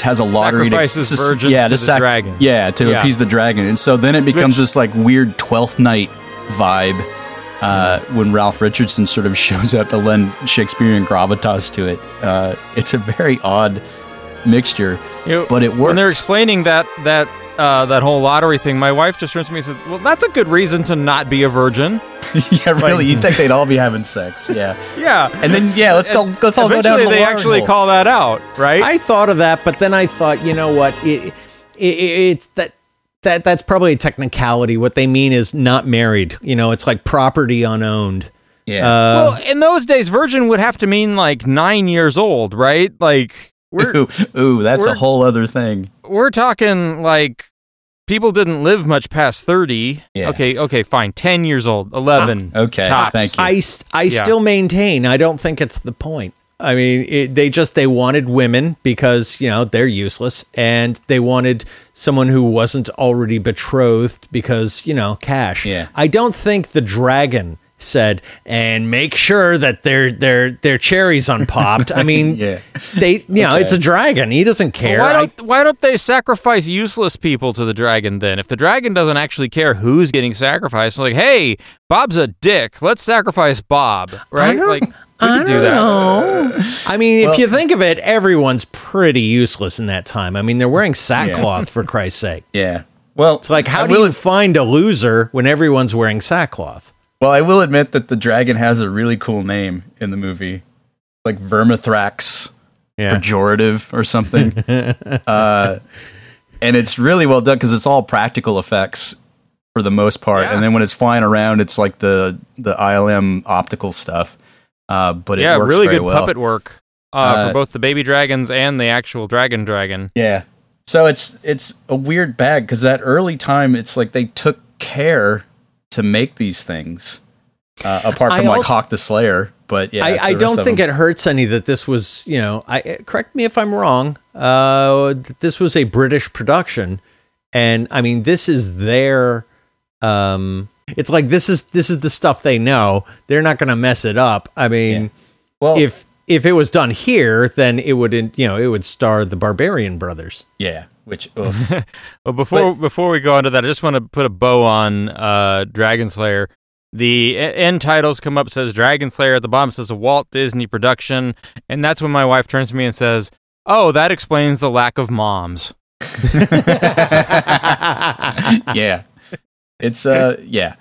Speaker 1: has a lottery
Speaker 3: Sacrifices
Speaker 1: to, to
Speaker 3: virgins
Speaker 1: yeah,
Speaker 3: to the
Speaker 1: sac-
Speaker 3: dragon.
Speaker 1: Yeah, to
Speaker 3: Yeah.
Speaker 1: appease the dragon. And so then it becomes this like weird twelfth night vibe uh, when Ralph Richardson sort of [LAUGHS] shows up to lend Shakespearean gravitas to it. Uh, it's a very odd mixture,
Speaker 3: You know,
Speaker 1: but it works.
Speaker 3: When they're explaining that that uh, that whole lottery thing, my wife just turns to me and says, "Well, that's a good reason to not be a virgin." [LAUGHS]
Speaker 1: yeah, really, you'd think they'd all be having sex. Yeah. [LAUGHS]
Speaker 3: Yeah.
Speaker 1: And then yeah, let's go. Let's all go down.
Speaker 3: Eventually,
Speaker 1: the
Speaker 3: they actually
Speaker 1: hole.
Speaker 3: call that out, right?
Speaker 4: I thought of that, but then I thought, you know what? It, it, it's that that that's probably a technicality. What they mean is not married. You know, it's like property unowned.
Speaker 1: Yeah.
Speaker 4: Uh,
Speaker 3: well, in those days, virgin would have to mean like nine years old, right? Like we're
Speaker 1: ooh, ooh, that's a
Speaker 3: we're-
Speaker 1: whole other thing.
Speaker 3: we're talking like people didn't live much past 30
Speaker 1: Yeah.
Speaker 3: okay okay fine 10 years old 11 ah,
Speaker 1: Okay,
Speaker 3: tops.
Speaker 1: thank you.
Speaker 4: I, I
Speaker 3: Yeah.
Speaker 4: still maintain I don't think it's the point. I mean, it, they just they wanted women because you know they're useless, and they wanted someone who wasn't already betrothed because you know cash.
Speaker 1: Yeah.
Speaker 4: I don't think the dragon said and make sure that their their their cherries unpopped. I mean, [LAUGHS]
Speaker 1: Yeah.
Speaker 4: they you know
Speaker 1: Okay.
Speaker 4: it's a dragon. He doesn't care.
Speaker 3: why don't why don't they sacrifice useless people to the dragon then? If the dragon doesn't actually care who's getting sacrificed, like, hey, Bob's a dick. Let's sacrifice Bob, right?
Speaker 4: don't-
Speaker 3: like, we
Speaker 4: I
Speaker 3: do
Speaker 4: don't
Speaker 3: that.
Speaker 4: know. I mean,
Speaker 1: Well-
Speaker 4: if you think of it, everyone's pretty useless in that time. I mean, they're wearing sackcloth for Christ's sake.
Speaker 1: Yeah. Well,
Speaker 4: It's like, how
Speaker 1: I
Speaker 4: do
Speaker 1: will,
Speaker 4: you find a loser when everyone's wearing sackcloth?
Speaker 1: Well, I will admit that the dragon has a really cool name in the movie, like Vermithrax pejorative or something. [LAUGHS] uh, and it's really well done because it's all practical effects for the most part,
Speaker 3: Yeah.
Speaker 1: and then when it's flying around, it's like the the ILM optical stuff. Uh, but it
Speaker 3: yeah,
Speaker 1: works
Speaker 3: really
Speaker 1: very
Speaker 3: good
Speaker 1: well.
Speaker 3: puppet work uh,
Speaker 1: Uh,
Speaker 3: for both the baby dragons and the actual dragon dragon.
Speaker 1: Yeah. So it's it's a weird bag because that early time, it's like they took care to make these things. Uh, apart
Speaker 4: I
Speaker 1: from like
Speaker 4: also-
Speaker 1: Hawk the Slayer, but yeah,
Speaker 4: I, I don't think
Speaker 1: them-
Speaker 4: it hurts any that this was, you know, I correct me if I'm wrong. Uh, this was a British production, and I mean, this is their. Um, it's like this is this is the stuff they know. They're not going to mess it up. I mean,
Speaker 1: Well,
Speaker 4: if if it was done here, then it would, you know, it would star the Barbarian Brothers.
Speaker 1: yeah, which [LAUGHS] ugh.
Speaker 3: Well, before before we go on to that, I just want to put a bow on uh, Dragon Slayer. The end titles come up says Dragon Slayer at the bottom says a Walt Disney production, and that's when my wife turns to me and says, "Oh, that explains the lack of moms." [LAUGHS]
Speaker 1: yeah, it's uh yeah.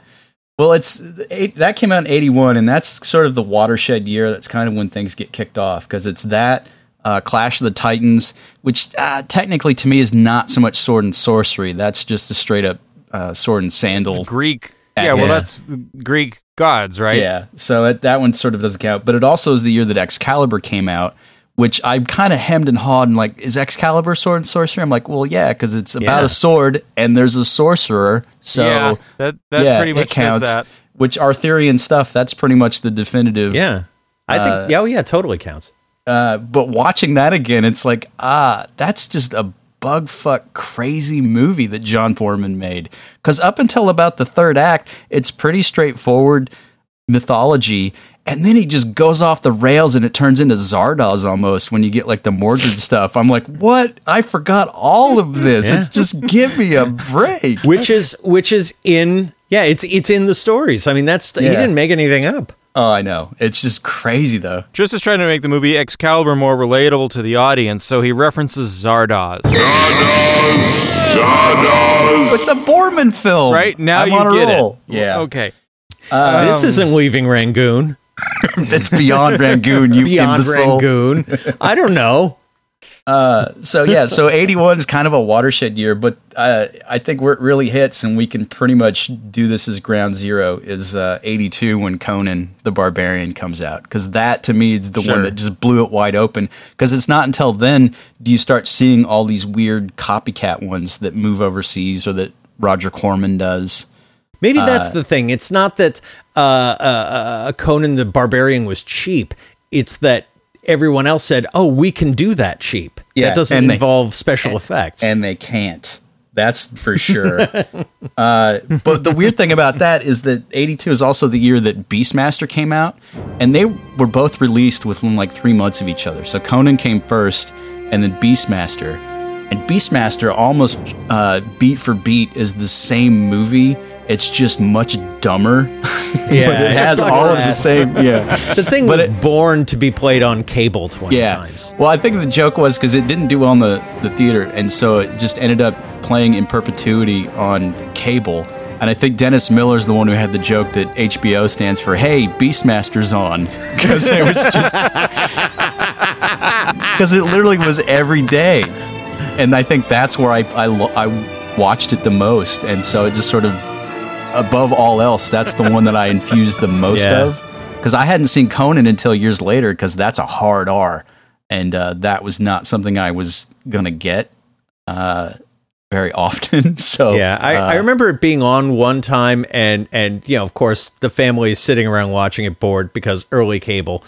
Speaker 1: Well, it's eight, that came out in '81, and that's sort of the watershed year. That's kind of when things get kicked off because it's that uh, Clash of the Titans, which uh, technically to me is not so much sword and sorcery. That's just a straight up uh, sword and sandal.
Speaker 3: Greek, yeah, well, that's the Greek gods, right?
Speaker 1: Yeah, so it, that one sort of doesn't count. But it also is the year that Excalibur came out, which I'm kind of hemmed and hawed and like, is Excalibur sword and sorcery? I'm like, well, yeah, because it's about
Speaker 4: Yeah.
Speaker 1: a sword and there's a sorcerer. So
Speaker 3: yeah, that that
Speaker 1: yeah,
Speaker 3: pretty much
Speaker 1: counts.
Speaker 3: that.
Speaker 1: Which Arthurian stuff, that's pretty much the definitive.
Speaker 4: Yeah, I think.
Speaker 1: Uh,
Speaker 4: yeah, oh yeah, totally counts.
Speaker 1: Uh, but watching that again, it's like, ah, that's just a bug fuck crazy movie that John Boorman made. Because up until about the third act, it's pretty straightforward mythology. And then he just goes off the rails and it turns into Zardoz almost when you get like the Mordred stuff. I'm like, what? I forgot all of this.
Speaker 4: Yeah.
Speaker 1: It's just give me a break.
Speaker 4: Which is which is in yeah, it's it's in the stories. I mean, that's he didn't make anything up.
Speaker 1: Oh, I know. It's just crazy though.
Speaker 3: Just as trying to make the movie Excalibur more relatable to the audience, so he references Zardoz. Zardoz! Zardoz!
Speaker 1: It's a Boorman film.
Speaker 3: Right now,
Speaker 1: I'm
Speaker 3: you
Speaker 1: on a
Speaker 3: get
Speaker 1: roll.
Speaker 3: it.
Speaker 1: Yeah.
Speaker 3: Okay.
Speaker 4: Um, this isn't leaving Rangoon. [LAUGHS]
Speaker 1: It's beyond Rangoon, you
Speaker 4: Beyond
Speaker 1: imbecile.
Speaker 4: Rangoon. I don't know.
Speaker 1: so yeah, so 81 is kind of a watershed year, but uh, I think where it really hits, and we can pretty much do this as ground zero, is uh, 82 when Conan the Barbarian comes out. Because that to me is the
Speaker 3: Sure.
Speaker 1: one that just blew it wide open. Because it's not until then do you start seeing all these weird copycat ones that move overseas or that Roger Corman does.
Speaker 4: Maybe that's the thing. It's not that uh, uh, uh, Conan the Barbarian was cheap. It's that everyone else said, "Oh, we can do that cheap."
Speaker 1: Yeah,
Speaker 4: that doesn't
Speaker 1: and they-
Speaker 4: involve special effects.
Speaker 1: and they can't. That's for sure. [LAUGHS] uh, but the weird thing about that is that 82 is also the year that Beastmaster came out, and they were both released within like three months of each other. So Conan came first, and then Beastmaster. And Beastmaster almost uh, beat for beat is the same movie. It's just much dumber. [LAUGHS]
Speaker 4: Yeah,
Speaker 1: it has all of the same. Yeah. [LAUGHS]
Speaker 4: the thing
Speaker 1: But
Speaker 4: was
Speaker 1: it-
Speaker 4: born to be played on cable twenty
Speaker 1: Yeah.
Speaker 4: times.
Speaker 1: Well, I think the joke was because it didn't do well in the, the theater, and so it just ended up playing in perpetuity on cable. And I think Dennis Miller's the one who had the joke that HBO stands for "Hey, Beastmaster's on," [LAUGHS] because it was just because it literally was every day, and I think that's where I I, I watched it the most, and so it just sort of above all else, that's the one that I infused the most
Speaker 4: Yeah.
Speaker 1: of because I hadn't seen Conan until years later because that's a hard R, and uh, that was not something I was gonna get uh, very often. [LAUGHS] so
Speaker 4: Yeah, I, I
Speaker 1: uh,
Speaker 4: remember it being on one time, and and you know, of course, the family is sitting around watching it bored because early cable.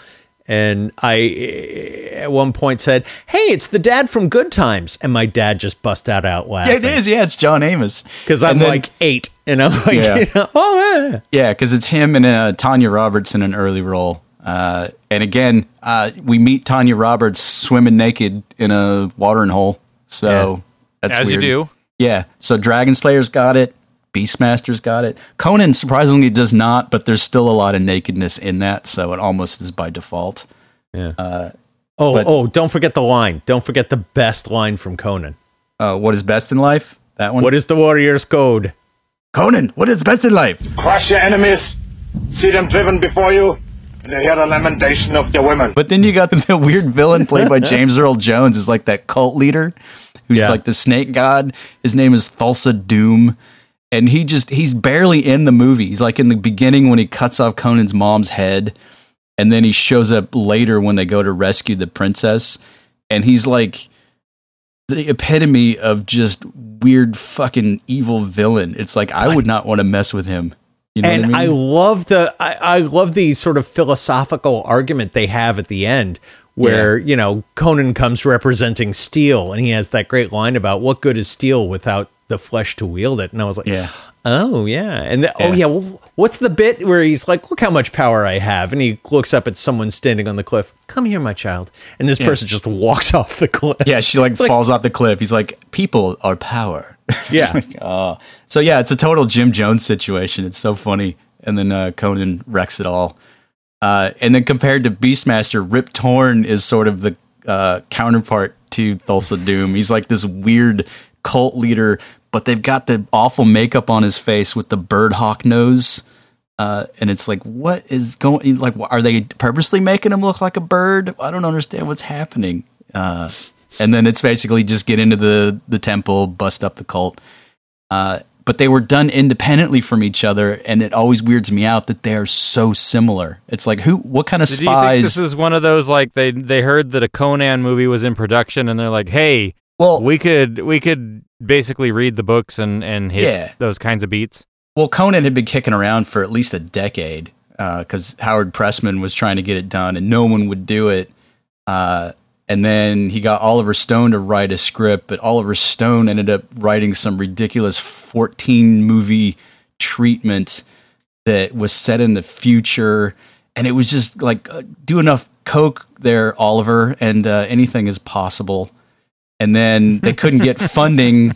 Speaker 4: And I, eh, at one point, said, "Hey, it's the dad from Good Times," and my dad just bust out out
Speaker 1: Yeah,
Speaker 4: laughing.
Speaker 1: it is. Yeah, it's John Amos
Speaker 4: because I'm
Speaker 1: then-
Speaker 4: like eight, and I'm like,
Speaker 1: Yeah. [LAUGHS]
Speaker 4: you know, oh yeah.
Speaker 1: Yeah, because it's him and uh, Tanya Roberts in an early role. Uh, and again, uh, we meet Tanya Roberts swimming naked in a watering hole. So that's
Speaker 3: As you
Speaker 1: weird.
Speaker 3: do.
Speaker 1: Yeah. So Dragon Slayer's got it. Beastmaster's got it. Conan surprisingly does not, but there's still a lot of nakedness in that, so it almost is by default.
Speaker 4: Oh,
Speaker 1: But-
Speaker 4: oh, don't forget the line. Don't forget the best line from Conan.
Speaker 1: Uh, what is best in life? That one.
Speaker 4: What is the warrior's code?
Speaker 1: Conan? What is best in life?
Speaker 9: Crush your enemies, see them driven before you, and they hear the lamentation of your women.
Speaker 1: But then you got [LAUGHS] the weird villain played by James Earl Jones is like that cult leader who's
Speaker 4: Yeah.
Speaker 1: like the snake god. His name is Thulsa Doom. And he just he's barely in the movie. He's like in the beginning when he cuts off Conan's mom's head, and then he shows up later when they go to rescue the princess, and he's like the epitome of just weird fucking evil villain. It's like I would not want to mess with him. You know
Speaker 4: and
Speaker 1: what I
Speaker 4: I, love the I, I love the sort of philosophical argument they have at the end where you know Conan comes representing steel and he has that great line about what good is steel without the flesh to wield it and I was like
Speaker 1: Yeah.
Speaker 4: oh yeah and the, oh
Speaker 1: Yeah.
Speaker 4: yeah well, what's the bit where he's like look how much power I have and he looks up at someone standing on the cliff come here my child and this person just walks [LAUGHS] off the cliff
Speaker 1: Yeah, she like,
Speaker 4: like-
Speaker 1: falls off the cliff. He's like, "People are power." [LAUGHS]
Speaker 4: Yeah.
Speaker 1: like, oh. So yeah, it's a total Jim Jones situation. It's so funny, and then uh, Conan wrecks it all. Uh, and then compared to Beastmaster, Rip Torn is sort of the uh, counterpart to Thulsa Doom. He's like this weird cult leader, but they've got the awful makeup on his face with the bird hawk nose. Uh, and it's like, what is going? Like, are they purposely making him look like a bird? I don't understand what's happening. Uh, and then it's basically just get into the the temple, bust up the cult. Uh, but they were done independently from each other, and it always weirds me out that they are so similar. It's like who, what kind of
Speaker 3: Did you think
Speaker 1: spies?
Speaker 3: this is one of those like they they heard that a Conan movie was in production and they're like, hey,
Speaker 1: well,
Speaker 3: we could we could basically read the books and and hit
Speaker 1: Yeah.
Speaker 3: those kinds of beats.
Speaker 1: Well, Conan had been kicking around for at least a decade because Howard Pressman was trying to get it done, and no one would do it. Uh, and then he got Oliver Stone to write a script, but Oliver Stone ended up writing some ridiculous 14 movie treatment that was set in the future. And it was just like, uh, do enough coke there, Oliver, and uh, anything is possible. And then they couldn't get [LAUGHS] funding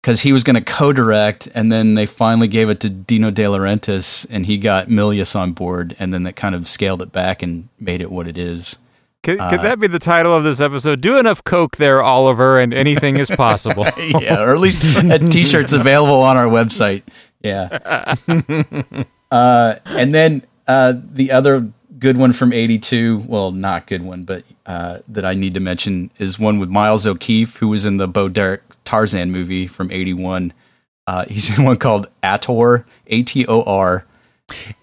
Speaker 1: because he was going to co-direct, and then they finally gave it to Dino De Laurentiis, and he got Milius on board, and then that kind of scaled it back and made it what it is.
Speaker 3: Could,
Speaker 1: Uh,
Speaker 3: could that be the title of this episode? Do enough coke there, Oliver, and anything is possible. [LAUGHS]
Speaker 1: yeah, or at least a t-shirt's available on our website. Yeah. [LAUGHS] uh, and then uh, the other good one from '82, well, not good one, but uh, that I need to mention is one with Miles O'Keeffe, who was in the Bo Derek Tarzan movie from '81. Uh, [LAUGHS] he's in one called Ator, A T O R.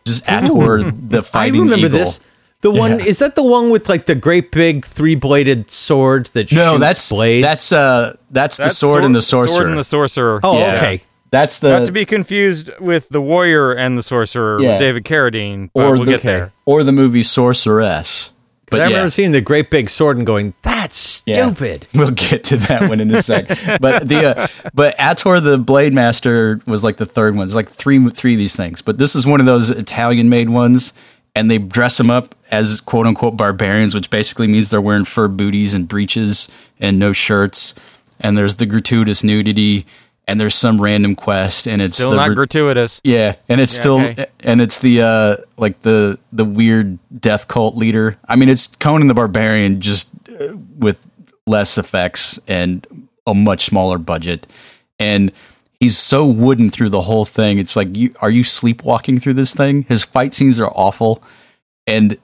Speaker 1: Just Ator, the fighting I
Speaker 4: remember
Speaker 1: eagle.
Speaker 4: this the one
Speaker 1: Yeah.
Speaker 4: is that the one with like the great big three-bladed sword that
Speaker 1: No,
Speaker 4: shoots
Speaker 1: that's
Speaker 4: blades
Speaker 1: that's uh that's, the
Speaker 3: That's
Speaker 1: sword and the sorcerer.
Speaker 3: Sword and the sorcerer.
Speaker 4: oh
Speaker 1: yeah.
Speaker 4: okay
Speaker 1: that's the
Speaker 3: Not to be confused with the warrior and the sorcerer
Speaker 1: Yeah.
Speaker 3: with David Carradine, but
Speaker 1: or
Speaker 3: we'll
Speaker 1: the
Speaker 3: get there.
Speaker 1: or the movie Sorceress. But
Speaker 4: I
Speaker 1: yeah,
Speaker 4: remember seeing the great big sword and going, "That's
Speaker 1: Yeah.
Speaker 4: stupid." [LAUGHS]
Speaker 1: We'll get to that one in a sec. [LAUGHS] But the uh, but Ator the Blade Master was like the third one. It's like three three of these things. But this is one of those Italian made ones, and they dress them up as quote unquote barbarians, which basically means they're wearing fur booties and breeches and no shirts. And there's the gratuitous nudity, and there's some random quest, and it's
Speaker 3: Still
Speaker 1: the
Speaker 3: not gratuitous.
Speaker 1: yeah, and it's
Speaker 3: Yeah,
Speaker 1: still
Speaker 3: okay.
Speaker 1: and it's the uh like the the weird death cult leader. I mean, it's Conan the Barbarian just uh, with less effects and a much smaller budget. And he's so wooden through the whole thing. It's like you are you sleepwalking through this thing? His fight scenes are awful. And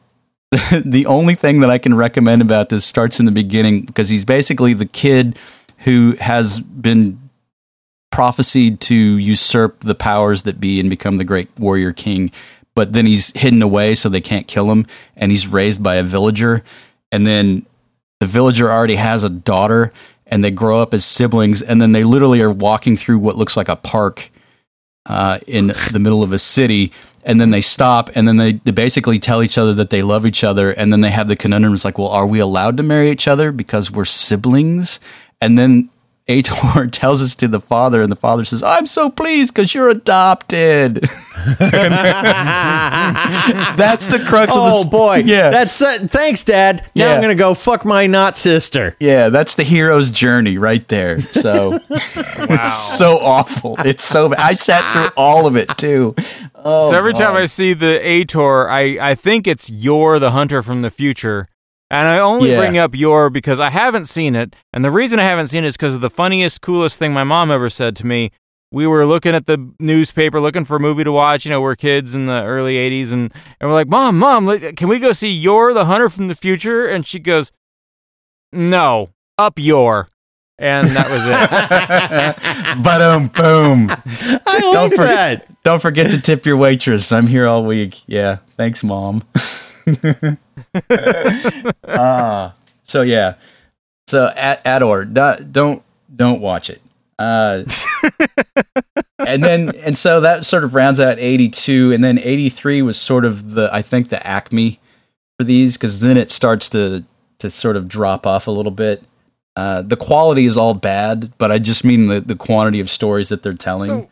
Speaker 1: [LAUGHS] the only thing that I can recommend about this starts in the beginning because he's basically the kid who has been prophesied to usurp the powers that be and become the great warrior king. But then he's hidden away so they can't kill him, and he's raised by a villager. And then the villager already has a daughter, and they grow up as siblings. And then they literally are walking through what looks like a park uh, in the middle of a city. And then they stop, and then they, they basically tell each other that they love each other. And then they have the conundrum: it's like, well, are we allowed to marry each other because we're siblings? And then Ator [LAUGHS] tells us to the father, and the father says, "I'm so pleased because you're adopted." [LAUGHS] That's the crux
Speaker 4: Oh
Speaker 1: of the
Speaker 4: boy,
Speaker 1: Yeah,
Speaker 4: That's uh, thanks, Dad. Now
Speaker 1: Yeah.
Speaker 4: I'm gonna go fuck my not sister.
Speaker 1: yeah, that's the hero's journey right there. So [LAUGHS] it's so awful. It's so. bad. I sat through all of it too. Oh,
Speaker 3: so every time I see the Ator, I, I think it's Yor the Hunter from the future. And I only
Speaker 1: Yeah.
Speaker 3: bring up Yor because I haven't seen it. And the reason I haven't seen it is because of the funniest, coolest thing my mom ever said to me. We were looking at the newspaper, looking for a movie to watch. You know, we're kids in the early 80s. And, and we're like, Mom, Mom, can we go see Yor the Hunter from the future? And she goes, No, up Yor. and that was it. [LAUGHS] [LAUGHS]
Speaker 1: But um, boom.
Speaker 4: I
Speaker 1: Don't
Speaker 4: like
Speaker 1: for-
Speaker 4: that.
Speaker 1: Don't forget to tip your waitress. I'm here all week. Yeah, thanks, mom. [LAUGHS] [LAUGHS] Ah, so yeah, so at Ator, do- don't don't watch it. Uh, [LAUGHS] and then and so that sort of rounds out 82, and then 83 was sort of the I think the acme for these because then it starts to to sort of drop off a little bit. Uh, the quality is all bad, but I just mean the, the quantity of stories that they're telling.
Speaker 3: So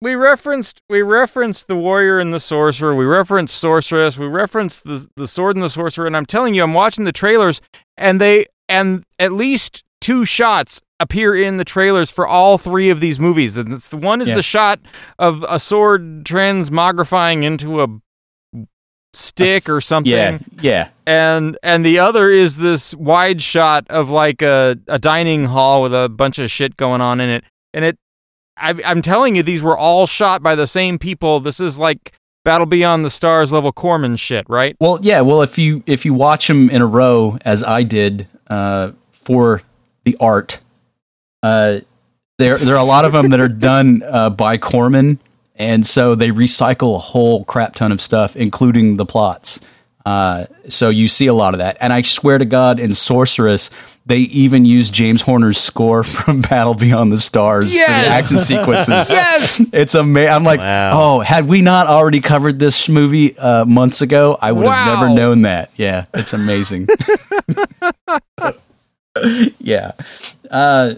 Speaker 3: we referenced we referenced the warrior and the sorcerer. We referenced sorceress. We referenced the the sword and the sorcerer. And I'm telling you, I'm watching the trailers, and they and at least two shots appear in the trailers for all three of these movies. And it's the one is
Speaker 1: Yeah.
Speaker 3: the shot of a sword transmogrifying into a stick or something
Speaker 1: yeah, yeah.
Speaker 3: and and the other is this wide shot of like a, a dining hall with a bunch of shit going on in it and it I, i'm telling you these were all shot by the same people this is like battle beyond the stars level corman shit right
Speaker 1: Well, yeah. Well, if you if you watch them in a row, as I did uh, for the art, uh, there there are a lot of them that are [LAUGHS] done uh, by Corman, and so they recycle a whole crap ton of stuff, including the plots. Uh, so you see a lot of that, and I swear to God, in Sorceress, they even use James Horner's score [LAUGHS] from Battle Beyond the Stars for the action sequences. [LAUGHS]
Speaker 3: yes
Speaker 1: It's amazing. I'm like,
Speaker 4: Wow.
Speaker 1: oh, had we not already covered this movie uh, months ago, I would have never known that. Yeah, it's amazing. [LAUGHS] yeah. Uh,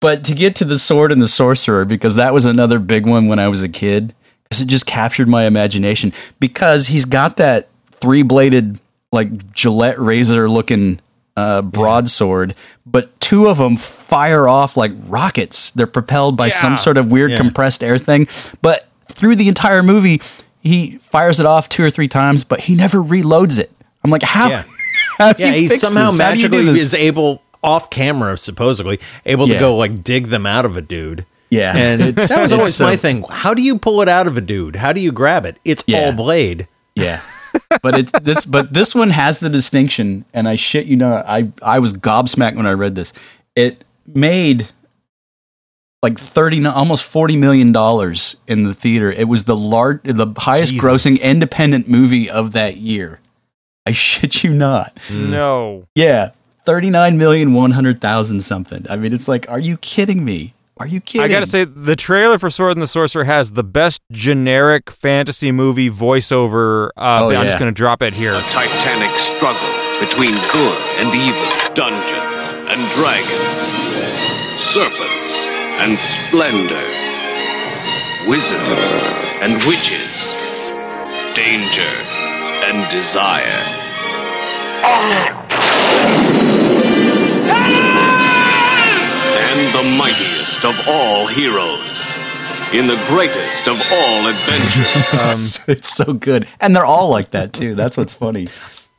Speaker 1: but to get to the sword and the sorcerer, because that was another big one when I was a kid, because it just captured my imagination. Because he's got that three bladed, like Gillette razor looking uh, broadsword, but two of them fire off like rockets. They're propelled by
Speaker 3: Yeah.
Speaker 1: some sort of weird
Speaker 4: Yeah.
Speaker 1: compressed air thing. But through the entire movie, he fires it off two or three times, but he never reloads it. I'm like, how?
Speaker 4: Yeah. [LAUGHS]
Speaker 1: how do
Speaker 4: Yeah,
Speaker 1: you
Speaker 4: he
Speaker 1: fix
Speaker 4: somehow
Speaker 1: this? How do you do
Speaker 4: magically is able off camera, supposedly able
Speaker 1: Yeah.
Speaker 4: to go like dig them out of a dude.
Speaker 1: Yeah.
Speaker 4: and [LAUGHS]
Speaker 1: It's-
Speaker 4: that was always
Speaker 1: so-
Speaker 4: my thing. How do you pull it out of a dude? How do you grab it? It's
Speaker 1: Yeah.
Speaker 4: all blade.
Speaker 1: Yeah. [LAUGHS] but it's this but this one has the distinction and I shit you not I I was gobsmacked when I read this. It made like 30 almost 40 million dollars in the theater. It was the large the highest
Speaker 4: Jesus.
Speaker 1: grossing independent movie of that year. I shit you not. Mm.
Speaker 3: no
Speaker 1: Yeah. 39 million 100,000 something. I mean it's like are you kidding me? Are you kidding?
Speaker 3: i gotta say the trailer for sword and the sorcerer has the best generic fantasy movie voiceover. Uh,
Speaker 1: Oh,
Speaker 3: i'm just gonna drop it here.
Speaker 7: A titanic struggle between good and evil, dungeons and dragons, serpents and splendor, wizards and witches, danger and desire. And the mightiest of all heroes, in the greatest of all adventures. [LAUGHS]
Speaker 1: it's so good. And they're all like that too. That's what's funny.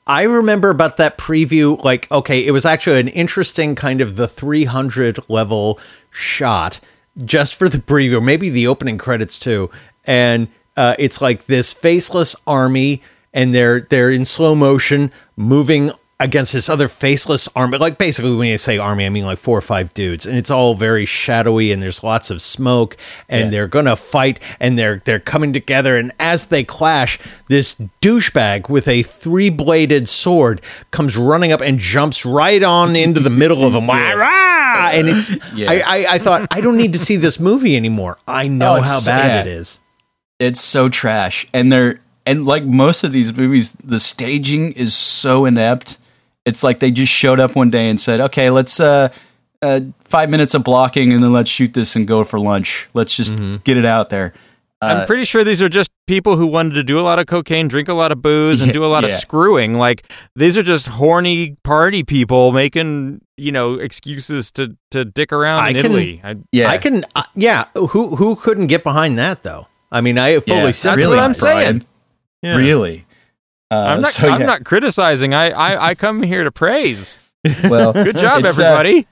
Speaker 4: I remember about that preview, like, okay, it was actually an interesting kind of the 300 level shot just for the preview, maybe the opening credits too. And uh, it's like this faceless army, and they're they're in slow motion moving against this other faceless army. Like basically, when you say army, I mean like four or five dudes, and it's all very shadowy, and there's lots of smoke, and
Speaker 1: Yeah.
Speaker 4: they're gonna fight, and they're they're coming together, and as they clash, this douchebag with a three bladed sword comes running up and jumps right on into the middle of them. [LAUGHS] Rah! And it's
Speaker 1: Yeah.
Speaker 4: I, I I thought I don't need to see this movie anymore. I [LAUGHS] oh, know
Speaker 1: Oh,
Speaker 4: how bad
Speaker 1: yeah.
Speaker 4: it is.
Speaker 1: it's so trash and they're and like most of these movies the staging is so inept it's like they just showed up one day and said okay let's uh, uh five minutes of blocking and then let's shoot this and go for lunch let's just get it out there
Speaker 3: I'm pretty sure these are just people who wanted to do a lot of cocaine, drink a lot of booze, and
Speaker 1: Yeah,
Speaker 3: do a lot of screwing. Like these are just horny party people making, you know, excuses to to dick around
Speaker 4: I
Speaker 3: in
Speaker 4: can-
Speaker 3: Italy. I,
Speaker 1: yeah
Speaker 4: I can uh, yeah. Who who couldn't get behind that though? I mean, I fully
Speaker 1: yeah,
Speaker 4: sympathize.
Speaker 3: That's what I'm saying.
Speaker 4: Yeah.
Speaker 1: really uh,
Speaker 3: I'm not.
Speaker 1: so,
Speaker 3: I'm
Speaker 1: yeah.
Speaker 3: not criticizing. I, I I come here to praise.
Speaker 1: well [LAUGHS]
Speaker 3: Good job,
Speaker 1: it's, uh,
Speaker 3: everybody.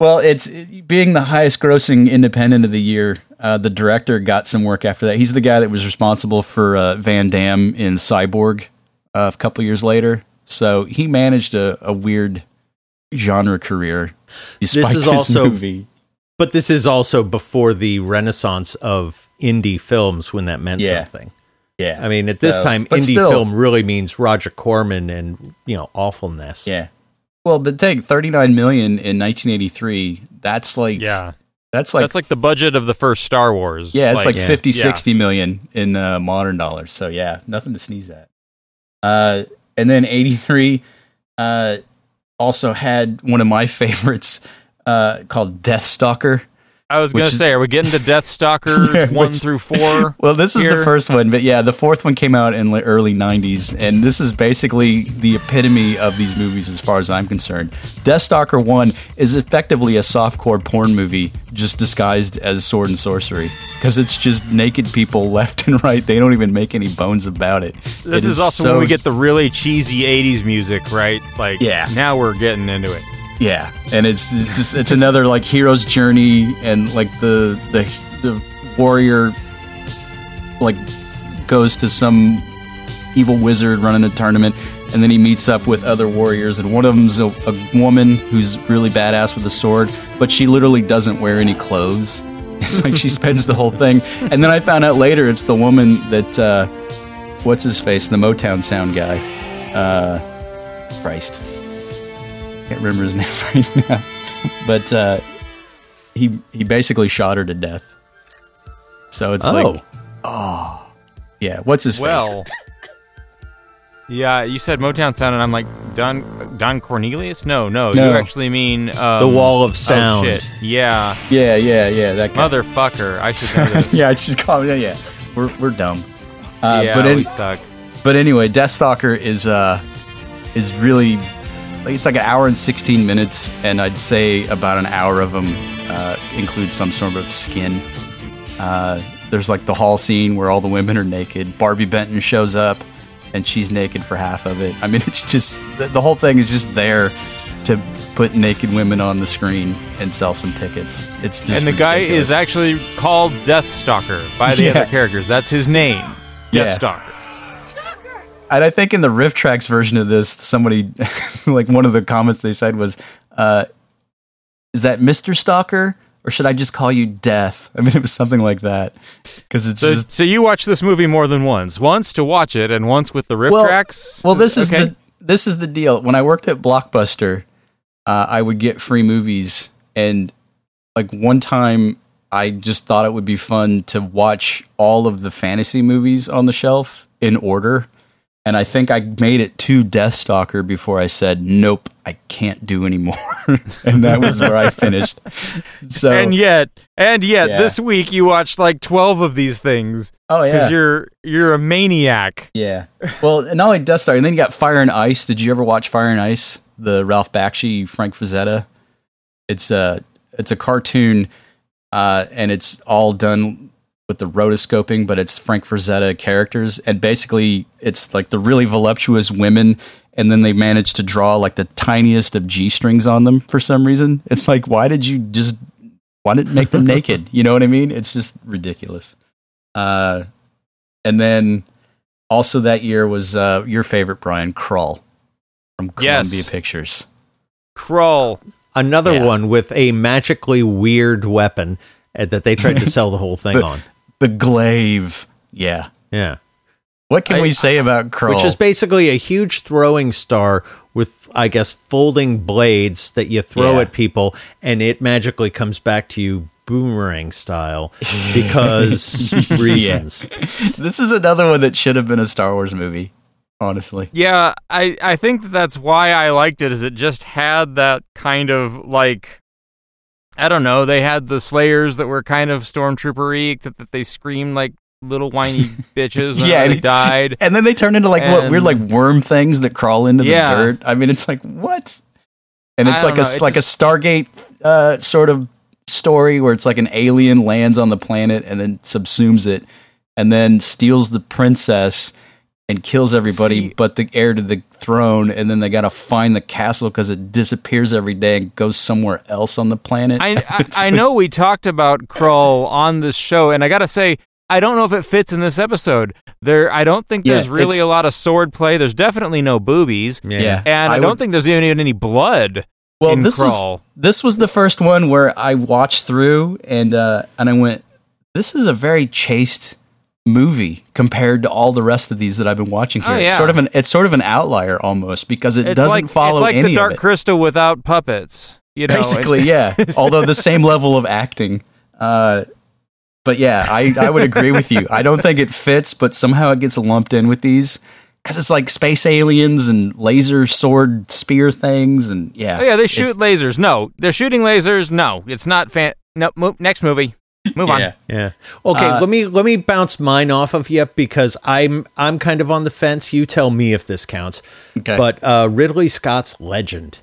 Speaker 1: Well, it's being the highest grossing independent of the year. Uh, the director got some work after that. He's the guy that was responsible for uh, Van Damme in Cyborg uh, a couple years later. So he managed a, a weird genre career despite
Speaker 4: is
Speaker 1: this,
Speaker 4: also-
Speaker 1: movie.
Speaker 4: But this is also before the renaissance of indie films when that meant
Speaker 1: Yeah.
Speaker 4: something.
Speaker 1: Yeah,
Speaker 4: I mean, at this
Speaker 1: So-
Speaker 4: time, indie
Speaker 1: still-
Speaker 4: film really means Roger Corman and you know awfulness.
Speaker 1: Yeah. Well, but take 39 million in 1983. That's like
Speaker 3: Yeah.
Speaker 1: that's like
Speaker 3: That's like the budget of the first Star Wars.
Speaker 1: yeah, it's like,
Speaker 4: yeah.
Speaker 1: 50
Speaker 3: Yeah.
Speaker 1: 60 million in uh, modern dollars. So yeah, nothing to sneeze at. Uh and then 83 uh also had one of my [LAUGHS] favorites uh called Death Stalker.
Speaker 3: I was going to
Speaker 1: is-
Speaker 3: say, are we getting to [LAUGHS] Death Stalker
Speaker 1: Yeah,
Speaker 3: 1
Speaker 1: which-
Speaker 3: through 4? [LAUGHS]
Speaker 1: Well, this is the first one, but yeah, the fourth one came out in the early 90s, and this is basically the epitome of these movies as far as I'm concerned. Death Stalker 1 is effectively a softcore porn movie just disguised as sword and sorcery because it's just naked people [LAUGHS] left and right. They don't even make any bones about it.
Speaker 3: This
Speaker 1: It
Speaker 3: is also
Speaker 1: so-
Speaker 3: when we get the really cheesy 80s music, right? Like,
Speaker 1: Yeah.
Speaker 3: now we're getting into it.
Speaker 1: Yeah, and it's it's, just, it's another like hero's journey, and like the the the warrior like goes to some evil wizard running a tournament, and then he meets up with other warriors, and one of them's a, a woman who's really badass with a sword, but she literally doesn't wear any clothes. [LAUGHS] It's like she spends the whole thing, and then I found out later it's the woman that uh, what's his face, the Motown sound guy, uh, Christ can't remember his [LAUGHS] name right now, but uh, he he basically shot her to death. So it's
Speaker 4: Oh.
Speaker 1: like, oh, yeah. What's his face?
Speaker 3: Well, yeah, you said Motown Sound, and I'm like, Don Don Cornelius? No, no,
Speaker 1: No.
Speaker 3: you actually mean um,
Speaker 4: The Wall of
Speaker 3: oh,
Speaker 4: Sound.
Speaker 3: shit. Yeah,
Speaker 1: Yeah, yeah, yeah. That guy.
Speaker 3: motherfucker. I should know [LAUGHS] this.
Speaker 1: yeah, it's just called. Yeah, yeah. We're we're dumb. Uh,
Speaker 3: yeah,
Speaker 1: but
Speaker 3: we
Speaker 1: any-
Speaker 3: suck.
Speaker 1: but anyway, Deathstalker is uh is really like it's like an hour and sixteen minutes, and I'd say about an hour of them uh, includes some sort of skin. Uh, there's like the hall scene where all the women are naked. Barbi Benton shows up, and she's naked for half of it. I mean, [LAUGHS] it's just the, the whole thing is just there to put naked women on the screen and sell some tickets. It's just
Speaker 3: and the guy is actually called Deathstalker by the [LAUGHS]
Speaker 1: Yeah.
Speaker 3: other characters. That's his name,
Speaker 1: Yeah. And I think in the RiffTrax version of this, somebody, [LAUGHS] like one of the comments they said was, uh, "Is that Mister Stalker, or should I just call you Death?" I mean, it was something like that because it's
Speaker 3: So,
Speaker 1: just
Speaker 3: so you watch this movie more than once. Once to watch it, and once with the riff
Speaker 1: well,
Speaker 3: tracks.
Speaker 1: Well, this is
Speaker 3: Okay.
Speaker 1: the this is the deal. When I worked at Blockbuster, uh, I would get free movies, and like one time, I just thought it would be fun to watch all of the fantasy movies on the shelf in order. And I think I made it to Deathstalker before I said, "Nope, I can't do anymore." [LAUGHS] and that was where I finished. [LAUGHS] So,
Speaker 3: and yet, and yet,
Speaker 1: Yeah.
Speaker 3: this week you watched like twelve of these things
Speaker 1: oh yeah,
Speaker 3: because you're you're a maniac.
Speaker 1: Yeah. Well, not only Death Star, and then you got Fire and Ice. Did you ever watch Fire and Ice? The Ralph Bakshi, Frank Frazetta. It's a it's a cartoon, uh, and it's all done with the rotoscoping, but it's Frank Frazetta characters, and basically it's like the really voluptuous women, and then they manage to draw like the tiniest of g strings on them for some reason. It's like, why did you just why didn't make them [LAUGHS] naked? You know what I mean? It's just ridiculous. Uh, and then also that year was uh, your favorite Brian Krull from
Speaker 3: Yes.
Speaker 1: Columbia Pictures.
Speaker 3: Crawl.
Speaker 4: Another
Speaker 1: Yeah.
Speaker 4: one with a magically weird weapon uh, that they tried to [LAUGHS] sell the whole thing on.
Speaker 1: The Glaive. Yeah.
Speaker 4: Yeah.
Speaker 1: What can
Speaker 3: I-
Speaker 1: we say about Krull?
Speaker 4: Which is basically a huge throwing star with, I guess, folding blades that you throw
Speaker 1: Yeah.
Speaker 4: at people, and it magically comes back to you boomerang style [LAUGHS] because reasons.
Speaker 1: this is another one that should have been a Star Wars movie. Honestly.
Speaker 3: Yeah, I I think that's why I liked it. Is it just had that kind of like. I don't know. They had the Slayers that were kind of stormtroopery, except that they screamed like little whiny [LAUGHS] bitches when
Speaker 1: Yeah,
Speaker 3: they
Speaker 1: and-
Speaker 3: died. [LAUGHS]
Speaker 1: And then they turn into like what weird like worm things that crawl into
Speaker 3: Yeah.
Speaker 1: the dirt. I mean, it's like what? And it's
Speaker 3: I
Speaker 1: like a
Speaker 3: know, it
Speaker 1: like
Speaker 3: just-
Speaker 1: a Stargate uh, sort of story where it's like an alien lands on the planet and then subsumes it, and then steals the princess and kills everybody
Speaker 3: See-
Speaker 1: but the heir to the throne. And then they got to find the castle because it disappears every day and goes somewhere else on the planet.
Speaker 3: I, [LAUGHS] I, I know we talked about Krull on this show, and I gotta say, I don't know if it fits in this episode. There, I don't think
Speaker 1: Yeah,
Speaker 3: there's really a lot of sword play. There's definitely no boobies,
Speaker 1: Yeah,
Speaker 3: and I,
Speaker 1: I
Speaker 3: don't
Speaker 1: would-
Speaker 3: think there's even any blood.
Speaker 1: Well,
Speaker 3: in
Speaker 1: this
Speaker 3: Krull.
Speaker 1: was this was the first one where I watched through and uh, and I went, this is a very chaste movie compared to all the rest of these that I've been watching here.
Speaker 3: Oh,
Speaker 1: It's sort of an it's sort of an outlier almost because it
Speaker 3: It's
Speaker 1: doesn't
Speaker 3: like,
Speaker 1: follow
Speaker 3: it's like
Speaker 1: any
Speaker 3: the Dark. Crystal without puppets. You know,
Speaker 1: Basically, [LAUGHS] yeah. Although the same level of acting. Uh, but yeah, I, I would agree with you. I don't think it fits, but somehow it gets lumped in with these because it's like space aliens and laser sword spear things, and yeah,
Speaker 3: Oh, yeah, they shoot lasers. No, they're shooting lasers. No, it's not fan. No, mo- next movie. Move
Speaker 1: yeah.
Speaker 3: on.
Speaker 4: Yeah. Okay,
Speaker 1: Uh,
Speaker 4: let me let me bounce mine off of you because I'm I'm kind of on the fence. You tell me if this counts.
Speaker 1: Okay.
Speaker 4: But uh, Ridley Scott's Legend.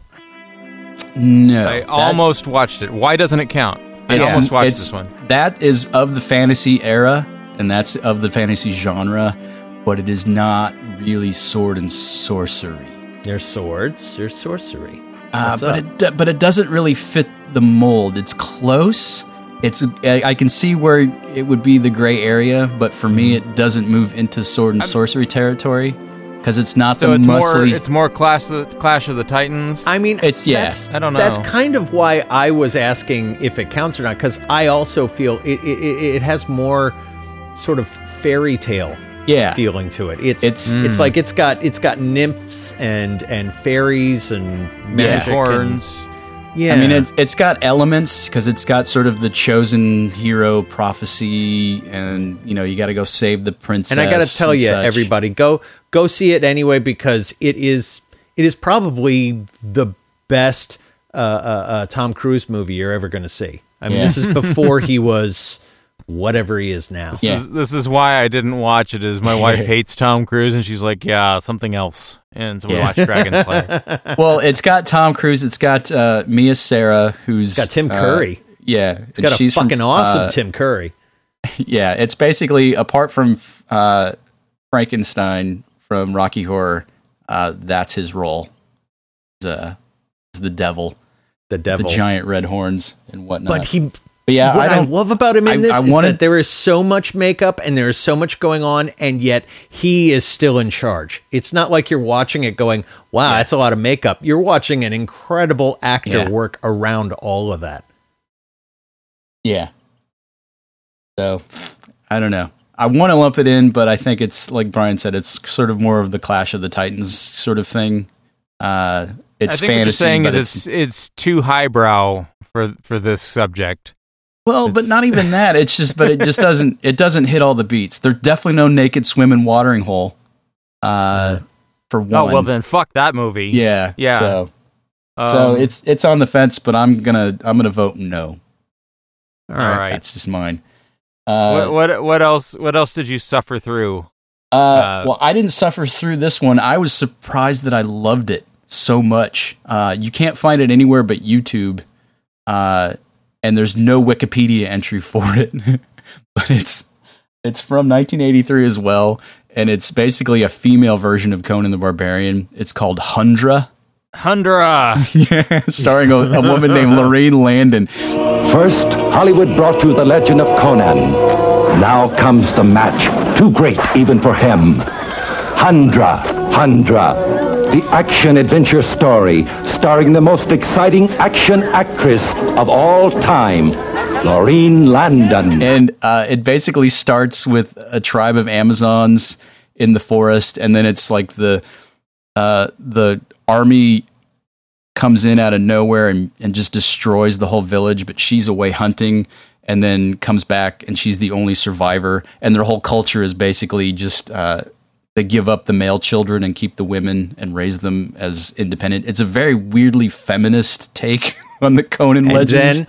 Speaker 1: No,
Speaker 3: I
Speaker 1: that-
Speaker 3: almost watched it. Why doesn't it count? I
Speaker 1: It's-
Speaker 3: almost watched
Speaker 1: it's-
Speaker 3: this one.
Speaker 1: That is of the fantasy era, and that's of the fantasy genre, but it is not really sword and sorcery.
Speaker 4: There's swords. There's sorcery.
Speaker 1: Uh, but
Speaker 4: up?
Speaker 1: it do- but it doesn't really fit the mold. It's close. It's I I can see where it would be the gray area, but for me,
Speaker 3: Mm-hmm.
Speaker 1: it doesn't move into sword and sorcery territory because it's not
Speaker 3: So
Speaker 1: the
Speaker 3: it's more. It's more class Clash of the Titans.
Speaker 4: I mean,
Speaker 1: It's- yeah.
Speaker 3: I don't know.
Speaker 4: That's kind of why I was asking if it counts or not, because I also feel it, it, it, it has more sort of fairy tale
Speaker 1: yeah,
Speaker 4: feeling to it. It's
Speaker 1: It's-
Speaker 4: it's like it's got it's got nymphs and and fairies and magic and-
Speaker 3: Unicorns.
Speaker 4: Yeah,
Speaker 1: I mean, it's it's got elements because it's got sort of the chosen hero prophecy, and you know you got to go save the princess.
Speaker 4: and I got to tell you,
Speaker 1: such.
Speaker 4: everybody, go go see it anyway because it is it is probably the best uh, uh, uh, Tom Cruise movie you're ever going to see. I mean,
Speaker 1: Yeah.
Speaker 4: this is before he [LAUGHS] was whatever he is now.
Speaker 3: This,
Speaker 1: Yeah.
Speaker 3: is, this is why I didn't watch it. Is my [LAUGHS] wife hates Tom Cruise and she's like, yeah, something else. And so we
Speaker 1: Yeah.
Speaker 3: watched Dragon Slayer. [LAUGHS]
Speaker 1: well, it's got Tom Cruise. It's got uh, Mia Sara, who's
Speaker 4: It's got Tim
Speaker 1: uh,
Speaker 4: Curry.
Speaker 1: yeah,
Speaker 4: It's got a fucking awesome Tim Curry. [LAUGHS]
Speaker 1: Yeah, it's basically apart from uh, Frankenstein from Rocky Horror. Uh, that's his role. He's, uh, he's the devil,
Speaker 4: The devil.
Speaker 1: the giant red horns and whatnot.
Speaker 4: but he
Speaker 1: But yeah,
Speaker 4: what
Speaker 1: I
Speaker 4: I,
Speaker 1: don't.
Speaker 4: love about him in
Speaker 1: I-
Speaker 4: this
Speaker 1: I
Speaker 4: is
Speaker 1: wanted-
Speaker 4: that there is so much makeup and there is so much going on, and yet he is still in charge. It's not like you're watching it going, "Wow, that's a lot of makeup." You're watching an incredible actor
Speaker 1: Yeah.
Speaker 4: work around all of that.
Speaker 1: Yeah. So I don't know. I want to lump it in, but I think it's like Brian said. It's sort of more of the Clash of the Titans sort of thing. Uh, it's
Speaker 3: I think
Speaker 1: fantasy,
Speaker 3: what you're saying
Speaker 1: but
Speaker 3: is it's it's too highbrow for for this subject.
Speaker 1: Well, but not even that. It's just, but it just doesn't. It doesn't hit all the beats. There's definitely no naked swimming watering hole. Uh, for one.
Speaker 3: Oh well, then fuck that movie.
Speaker 1: yeah,
Speaker 3: Yeah.
Speaker 1: So, so
Speaker 3: Um,
Speaker 1: it's it's on the fence, but I'm gonna I'm gonna vote no.
Speaker 4: All
Speaker 3: all
Speaker 4: right.
Speaker 3: right.
Speaker 1: That's just mine. Uh,
Speaker 3: what what what else? What else did you suffer through?
Speaker 1: uh,
Speaker 3: uh,
Speaker 1: well, I didn't suffer through this one. I was surprised that I loved it so much. Uh, you can't find it anywhere but YouTube, uh, and there's no Wikipedia entry for it. [LAUGHS] but it's it's from 1983 as well, and it's basically a female version of Conan the Barbarian. It's called Hundra,
Speaker 3: Hundra. [LAUGHS]
Speaker 1: yeah, starring a, a woman named Laurene Landon.
Speaker 10: First, Hollywood brought you the legend of Conan. Now comes the match, too great even for him. Hundra, Hundra, the action adventure story starring the most exciting action actress of all time, Laurene Landon.
Speaker 1: and uh, it basically starts with a tribe of Amazons in the forest, and then it's like the uh, the army comes in out of nowhere and, and just destroys the whole village. But she's away hunting, and then comes back, and she's the only survivor. And their whole culture is basically just uh, they give up the male children and keep the women and raise them as independent. It's a very weirdly feminist take [LAUGHS] on the Conan
Speaker 4: And
Speaker 1: legends.
Speaker 4: then,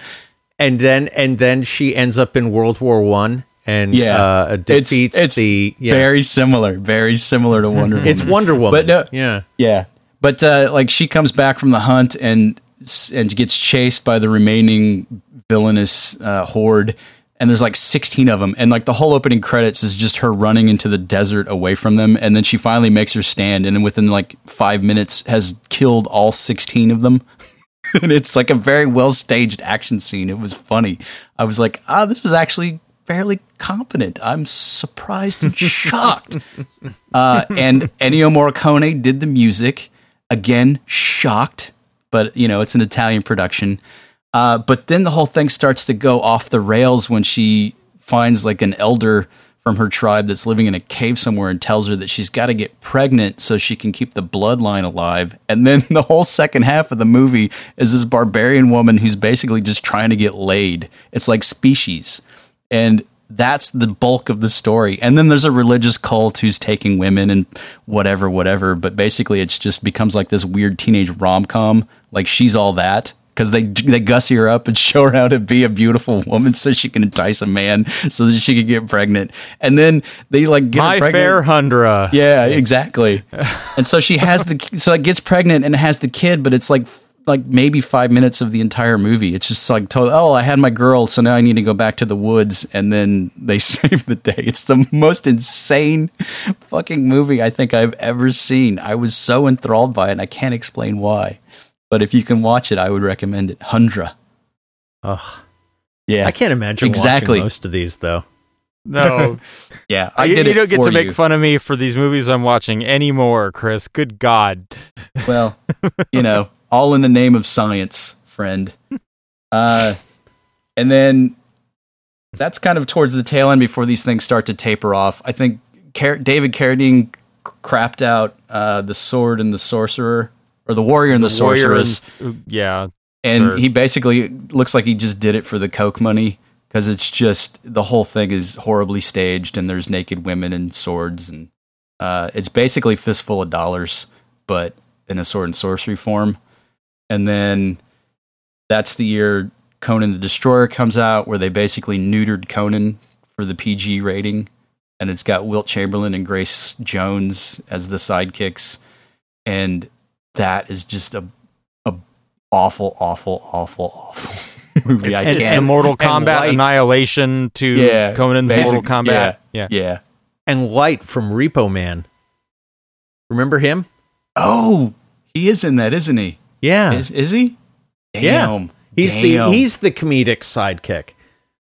Speaker 4: and then, and then she ends up in World War One and
Speaker 1: Yeah,
Speaker 4: uh, defeats
Speaker 1: it's, it's
Speaker 4: the yeah.
Speaker 1: very similar, very similar to Wonder [LAUGHS] Woman.
Speaker 4: It's Wonder Woman,
Speaker 1: but no,
Speaker 4: yeah.
Speaker 1: yeah, but uh, like she comes back from the hunt and and gets chased by the remaining villainous uh, horde, and there's like 16 of them, and like the whole opening credits is just her running into the desert away from them, and then she finally makes her stand, and within like five minutes has killed all 16 of them. [LAUGHS] and it's like a very well staged action scene. It was funny. I was like, ah, this is actually fairly competent. I'm surprised and [LAUGHS] shocked. uh, and Ennio Morricone did the music. Again, shocked. but you know, it's an Italian production. Uh, but then the whole thing starts to go off the rails when she finds like an elder from her tribe that's living in a cave somewhere and tells her that she's got to get pregnant so she can keep the bloodline alive. And then [LAUGHS] the whole second half of the movie is this barbarian woman who's basically just trying to get laid. It's like species. And that's the bulk of the story. And then there's a religious cult who's taking women and whatever, whatever. But basically, it's just becomes like this weird teenage rom com. Like she's all that because they they gussy her up and [LAUGHS] show her how to be a beautiful woman so she can entice a man so that she can get pregnant. And then they like get
Speaker 3: My
Speaker 1: her pregnant.
Speaker 3: fair Hundra.
Speaker 1: Yeah, exactly. and so she has the so like gets pregnant and has the kid, but it's like like maybe five minutes of the entire movie. It's just like told, oh, I had my girl, so now I need to go back to the woods, and then they [LAUGHS] save the day. It's the most insane fucking movie I think I've ever seen. I was so enthralled by it, and I can't explain why. But if you can watch it, I would recommend it. Hundra.
Speaker 4: Ugh.
Speaker 1: Yeah,
Speaker 4: I can't imagine
Speaker 1: Exactly.
Speaker 4: watching most of these though.
Speaker 3: No, [LAUGHS]
Speaker 1: yeah, I
Speaker 3: you,
Speaker 1: did
Speaker 3: you
Speaker 1: it
Speaker 3: don't get
Speaker 1: for
Speaker 3: to make
Speaker 1: you.
Speaker 3: fun of me for these movies I'm watching anymore, Chris. Good God.
Speaker 1: Well, you know, all in the name of science, friend. Uh, and then that's kind of towards the tail end before these things start to taper off. I think Car- David Carradine crapped out uh, the sword and the sorcerer, or the warrior and the,
Speaker 3: Warrior and-
Speaker 1: sorceress,
Speaker 3: yeah.
Speaker 1: and
Speaker 3: sure.
Speaker 1: he basically looks like he just did it for the coke money because it's just the whole thing is horribly staged and there's naked women and swords and uh, it's basically fistful of dollars but in a sword and sorcery form and then that's the year conan the destroyer comes out where they basically neutered conan for the pg rating and it's got wilt chamberlain and grace jones as the sidekicks and that is just a a awful awful awful awful [LAUGHS] movie i
Speaker 3: It's the
Speaker 1: can't
Speaker 3: Mortal
Speaker 4: and
Speaker 3: Kombat
Speaker 4: light.
Speaker 3: annihilation to
Speaker 1: yeah
Speaker 3: Conan's
Speaker 1: basic-
Speaker 3: Mortal Kombat.
Speaker 1: yeah,
Speaker 3: Yeah.
Speaker 1: yeah
Speaker 4: And Light from Repo Man. Remember him?
Speaker 1: oh he is in that isn't he
Speaker 4: Yeah.
Speaker 1: is, is he
Speaker 4: Yeah. He's
Speaker 1: Damn.
Speaker 4: the he's the comedic sidekick.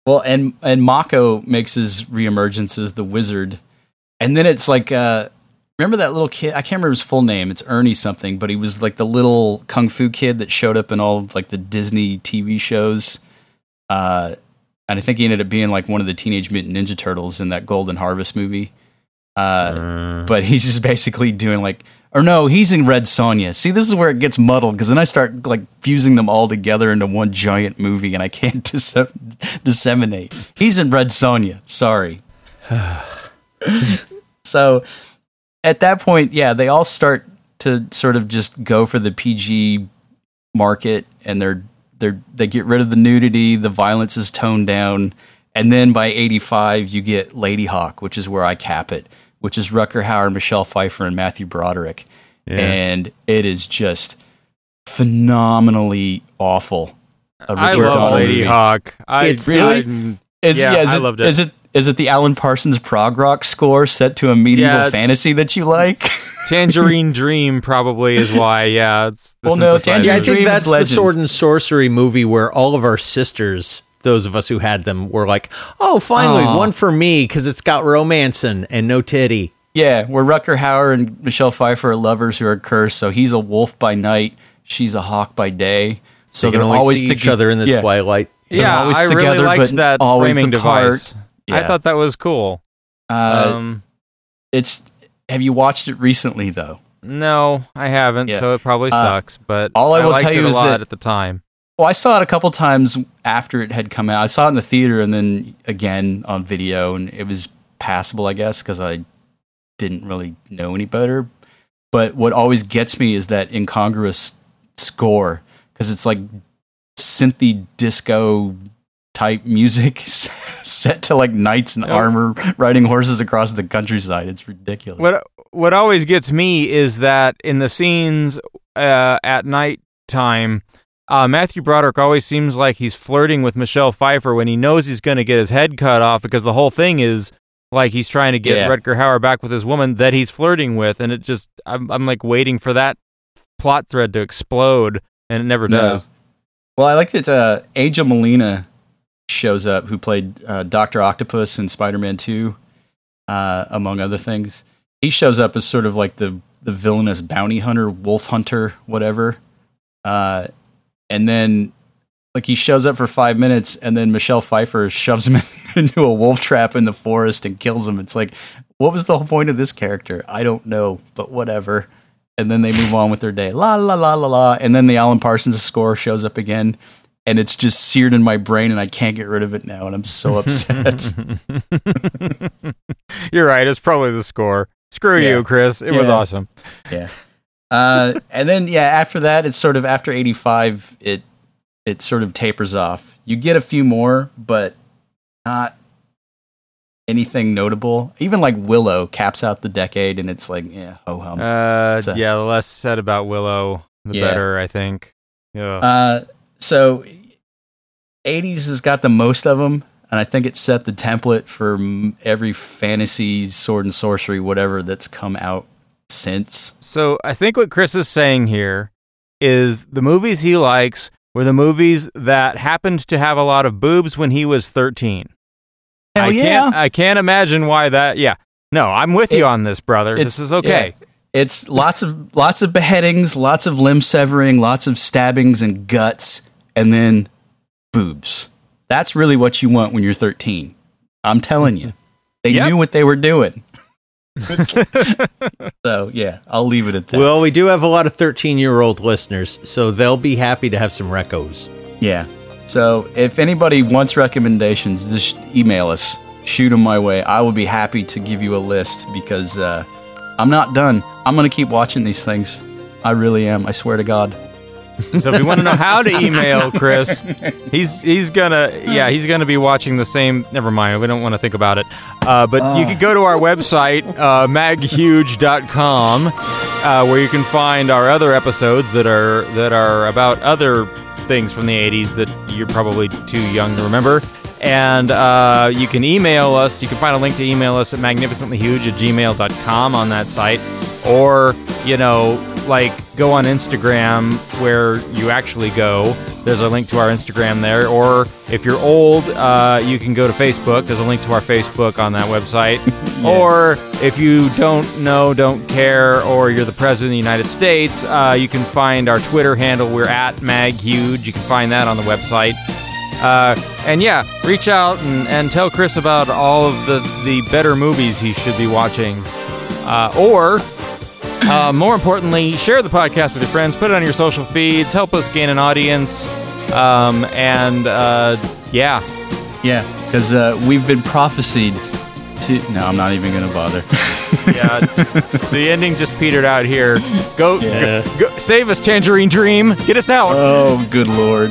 Speaker 1: Well, and and Mako makes his reemergence as the wizard, and then it's like, uh, remember that little kid? I can't remember his full name. It's Ernie something, but he was like the little kung fu kid that showed up in all like the Disney TV shows. Uh, and I think he ended up being like one of the Teenage Mutant Ninja Turtles in that Golden Harvest movie. Uh, but he's just [LAUGHS] basically doing like, or no, he's in Red Sonja. See, this is where it gets muddled because then I start like fusing them all together into one giant movie, and I can't [LAUGHS] dis- disseminate. He's in Red Sonja. Sorry. [SIGHS] so at that point, yeah, they all start to sort of just go for the PG market, and they're they're they get rid of the nudity, the violence is toned down, and then by eighty five, you get Ladyhawke, which is where I cap it, which is Rutger Hauer, Michelle Pfeiffer, and Matthew Broderick, and it is just phenomenally awful. A
Speaker 3: I
Speaker 1: Richard
Speaker 3: love
Speaker 1: Donner
Speaker 3: Lady
Speaker 1: movie.
Speaker 3: Hawk. I
Speaker 1: It's really?
Speaker 3: I-
Speaker 1: Is,
Speaker 3: yeah,
Speaker 1: yeah, is
Speaker 3: I
Speaker 1: it,
Speaker 3: loved it.
Speaker 1: Is it is it the Alan Parsons prog rock score set to a medieval
Speaker 3: Yeah,
Speaker 1: fantasy that you like? [LAUGHS]
Speaker 3: Tangerine Dream probably is why. Yeah, it's the
Speaker 1: Well, no,
Speaker 3: synthesizer.
Speaker 1: Tangerine
Speaker 4: Yeah, I think
Speaker 1: Dream is
Speaker 4: that's the sword and sorcery movie where all of our sisters, those of us who had them, were like, "Oh, finally,
Speaker 1: Aw.
Speaker 4: one for me because it's got romance and, and no titty."
Speaker 1: yeah, where Rutger Hauer and Michelle Pfeiffer are lovers who are cursed. So he's a wolf by night, she's a hawk by day. So
Speaker 4: they can
Speaker 1: they're
Speaker 4: only
Speaker 1: always
Speaker 4: see
Speaker 1: toge-
Speaker 4: each other in the
Speaker 1: yeah.
Speaker 4: twilight.
Speaker 1: They're
Speaker 3: yeah,
Speaker 1: always
Speaker 3: I really
Speaker 1: together,
Speaker 3: liked
Speaker 1: but
Speaker 3: that
Speaker 1: always
Speaker 3: framing device.
Speaker 1: part.
Speaker 3: I thought that was cool.
Speaker 1: Uh,
Speaker 3: um,
Speaker 1: it's. Have you watched it recently though?
Speaker 3: no, I haven't,
Speaker 1: Yeah.
Speaker 3: so it probably
Speaker 1: Uh,
Speaker 3: sucks. But
Speaker 1: all I will
Speaker 3: liked
Speaker 1: tell you is that-
Speaker 3: at the time.
Speaker 1: Well, I saw it a couple times after it had come out. I saw it in the theater and then again on video, and it was passable, I guess, because I didn't really know any better. But what always gets me is that incongruous score because it's like synthy disco type music [LAUGHS] set to like knights in
Speaker 3: Yep.
Speaker 1: armor riding horses across the countryside. It's ridiculous.
Speaker 3: What what always gets me is that in the scenes uh, at night time, uh, Matthew Broderick always seems like he's flirting with Michelle Pfeiffer when he knows he's going to get his head cut off because the whole thing is like he's trying to get
Speaker 1: Yeah.
Speaker 3: Rutger Hauer back with his woman that he's flirting with, and it just I'm, I'm like waiting for that plot thread to explode, and it never
Speaker 1: No.
Speaker 3: does.
Speaker 1: Well, I like that uh, Angel Molina shows up, who played uh, Doctor Octopus in Spider Man Two, uh, among other things. He shows up as sort of like the the villainous bounty hunter, wolf hunter, whatever. Uh, and then like he shows up for five minutes, and then Michelle Pfeiffer shoves him [LAUGHS] into a wolf trap in the forest and kills him. It's like, what was the whole point of this character? I don't know, but whatever. And then they move on with their day. La la la la la. And then the Alan Parsons score shows up again, and it's just seared in my brain, and I can't get rid of it now, and I'm so upset. [LAUGHS] [LAUGHS]
Speaker 3: You're right. It's probably the score. Screw
Speaker 1: Yeah.
Speaker 3: you, Chris. It was awesome.
Speaker 1: yeah. Uh, and then yeah, after that, it's sort of after eighty five, it it sort of tapers off. You get a few more, but not anything notable. Even like Willow caps out the decade, and it's like yeah, ho hum.
Speaker 3: Uh,
Speaker 1: So-
Speaker 3: yeah, the less said about Willow, the
Speaker 1: Yeah.
Speaker 3: better, I think. Yeah.
Speaker 1: Uh, so 80s has got the most of them, and I think it set the template for every fantasy, sword and sorcery, whatever that's come out since.
Speaker 3: So I think what Chris is saying here is the movies he likes were the movies that happened to have a lot of boobs when he was 13.
Speaker 1: Hell
Speaker 3: I
Speaker 1: yeah.
Speaker 3: can't I can't imagine why that yeah. No, I'm with you on this, brother. This is okay.
Speaker 1: yeah. It's lots of lots of beheadings, lots of limb severing, lots of stabbings and guts, and then boobs. That's really what you want when you're 13. I'm telling you. They
Speaker 3: Yep.
Speaker 1: knew what they were doing. [LAUGHS] so, yeah, I'll leave it at that.
Speaker 4: Well, we do have a lot of 13 year old listeners, so they'll be happy to have some recos.
Speaker 1: Yeah. So if anybody wants recommendations, just email us. Shoot them my way. I will be happy to give you a list because uh, I'm not done. I'm going to keep watching these things. I really am. I swear to God.
Speaker 3: So if you want to know how to email Chris, he's he's gonna yeah he's gonna be watching the same. Never mind, we don't want to think about it. Uh, but you could go to our website uh, maghuge.com uh, where you can find our other episodes that are that are about other things from the 80s that you're probably too young to remember. And uh, you can email us. You can find a link to email us at magnificentlyhuge at gmail.com on that site. Or, you know, like go on Instagram where you actually go. There's a link to our Instagram there. Or if you're old, uh, you can go to Facebook. There's a link to our Facebook on that website. [LAUGHS] Or if you don't know, don't care, or you're the President of the United States, uh, you can find our Twitter handle. We're at MagHuge. You can find that on the website. Uh, and yeah, reach out and, and tell Chris about all of the, the better movies he should be watching. Uh, or, uh, more importantly, share the podcast with your friends, put it on your social feeds, help us gain an audience. Um, and uh, yeah,
Speaker 1: Yeah, because uh, we've been prophesied to. No, I'm not even going to bother. [LAUGHS]
Speaker 3: yeah, the ending just petered out here. Go,
Speaker 1: Yeah.
Speaker 3: go, save us, Tangerine Dream. Get us out.
Speaker 1: oh, good lord.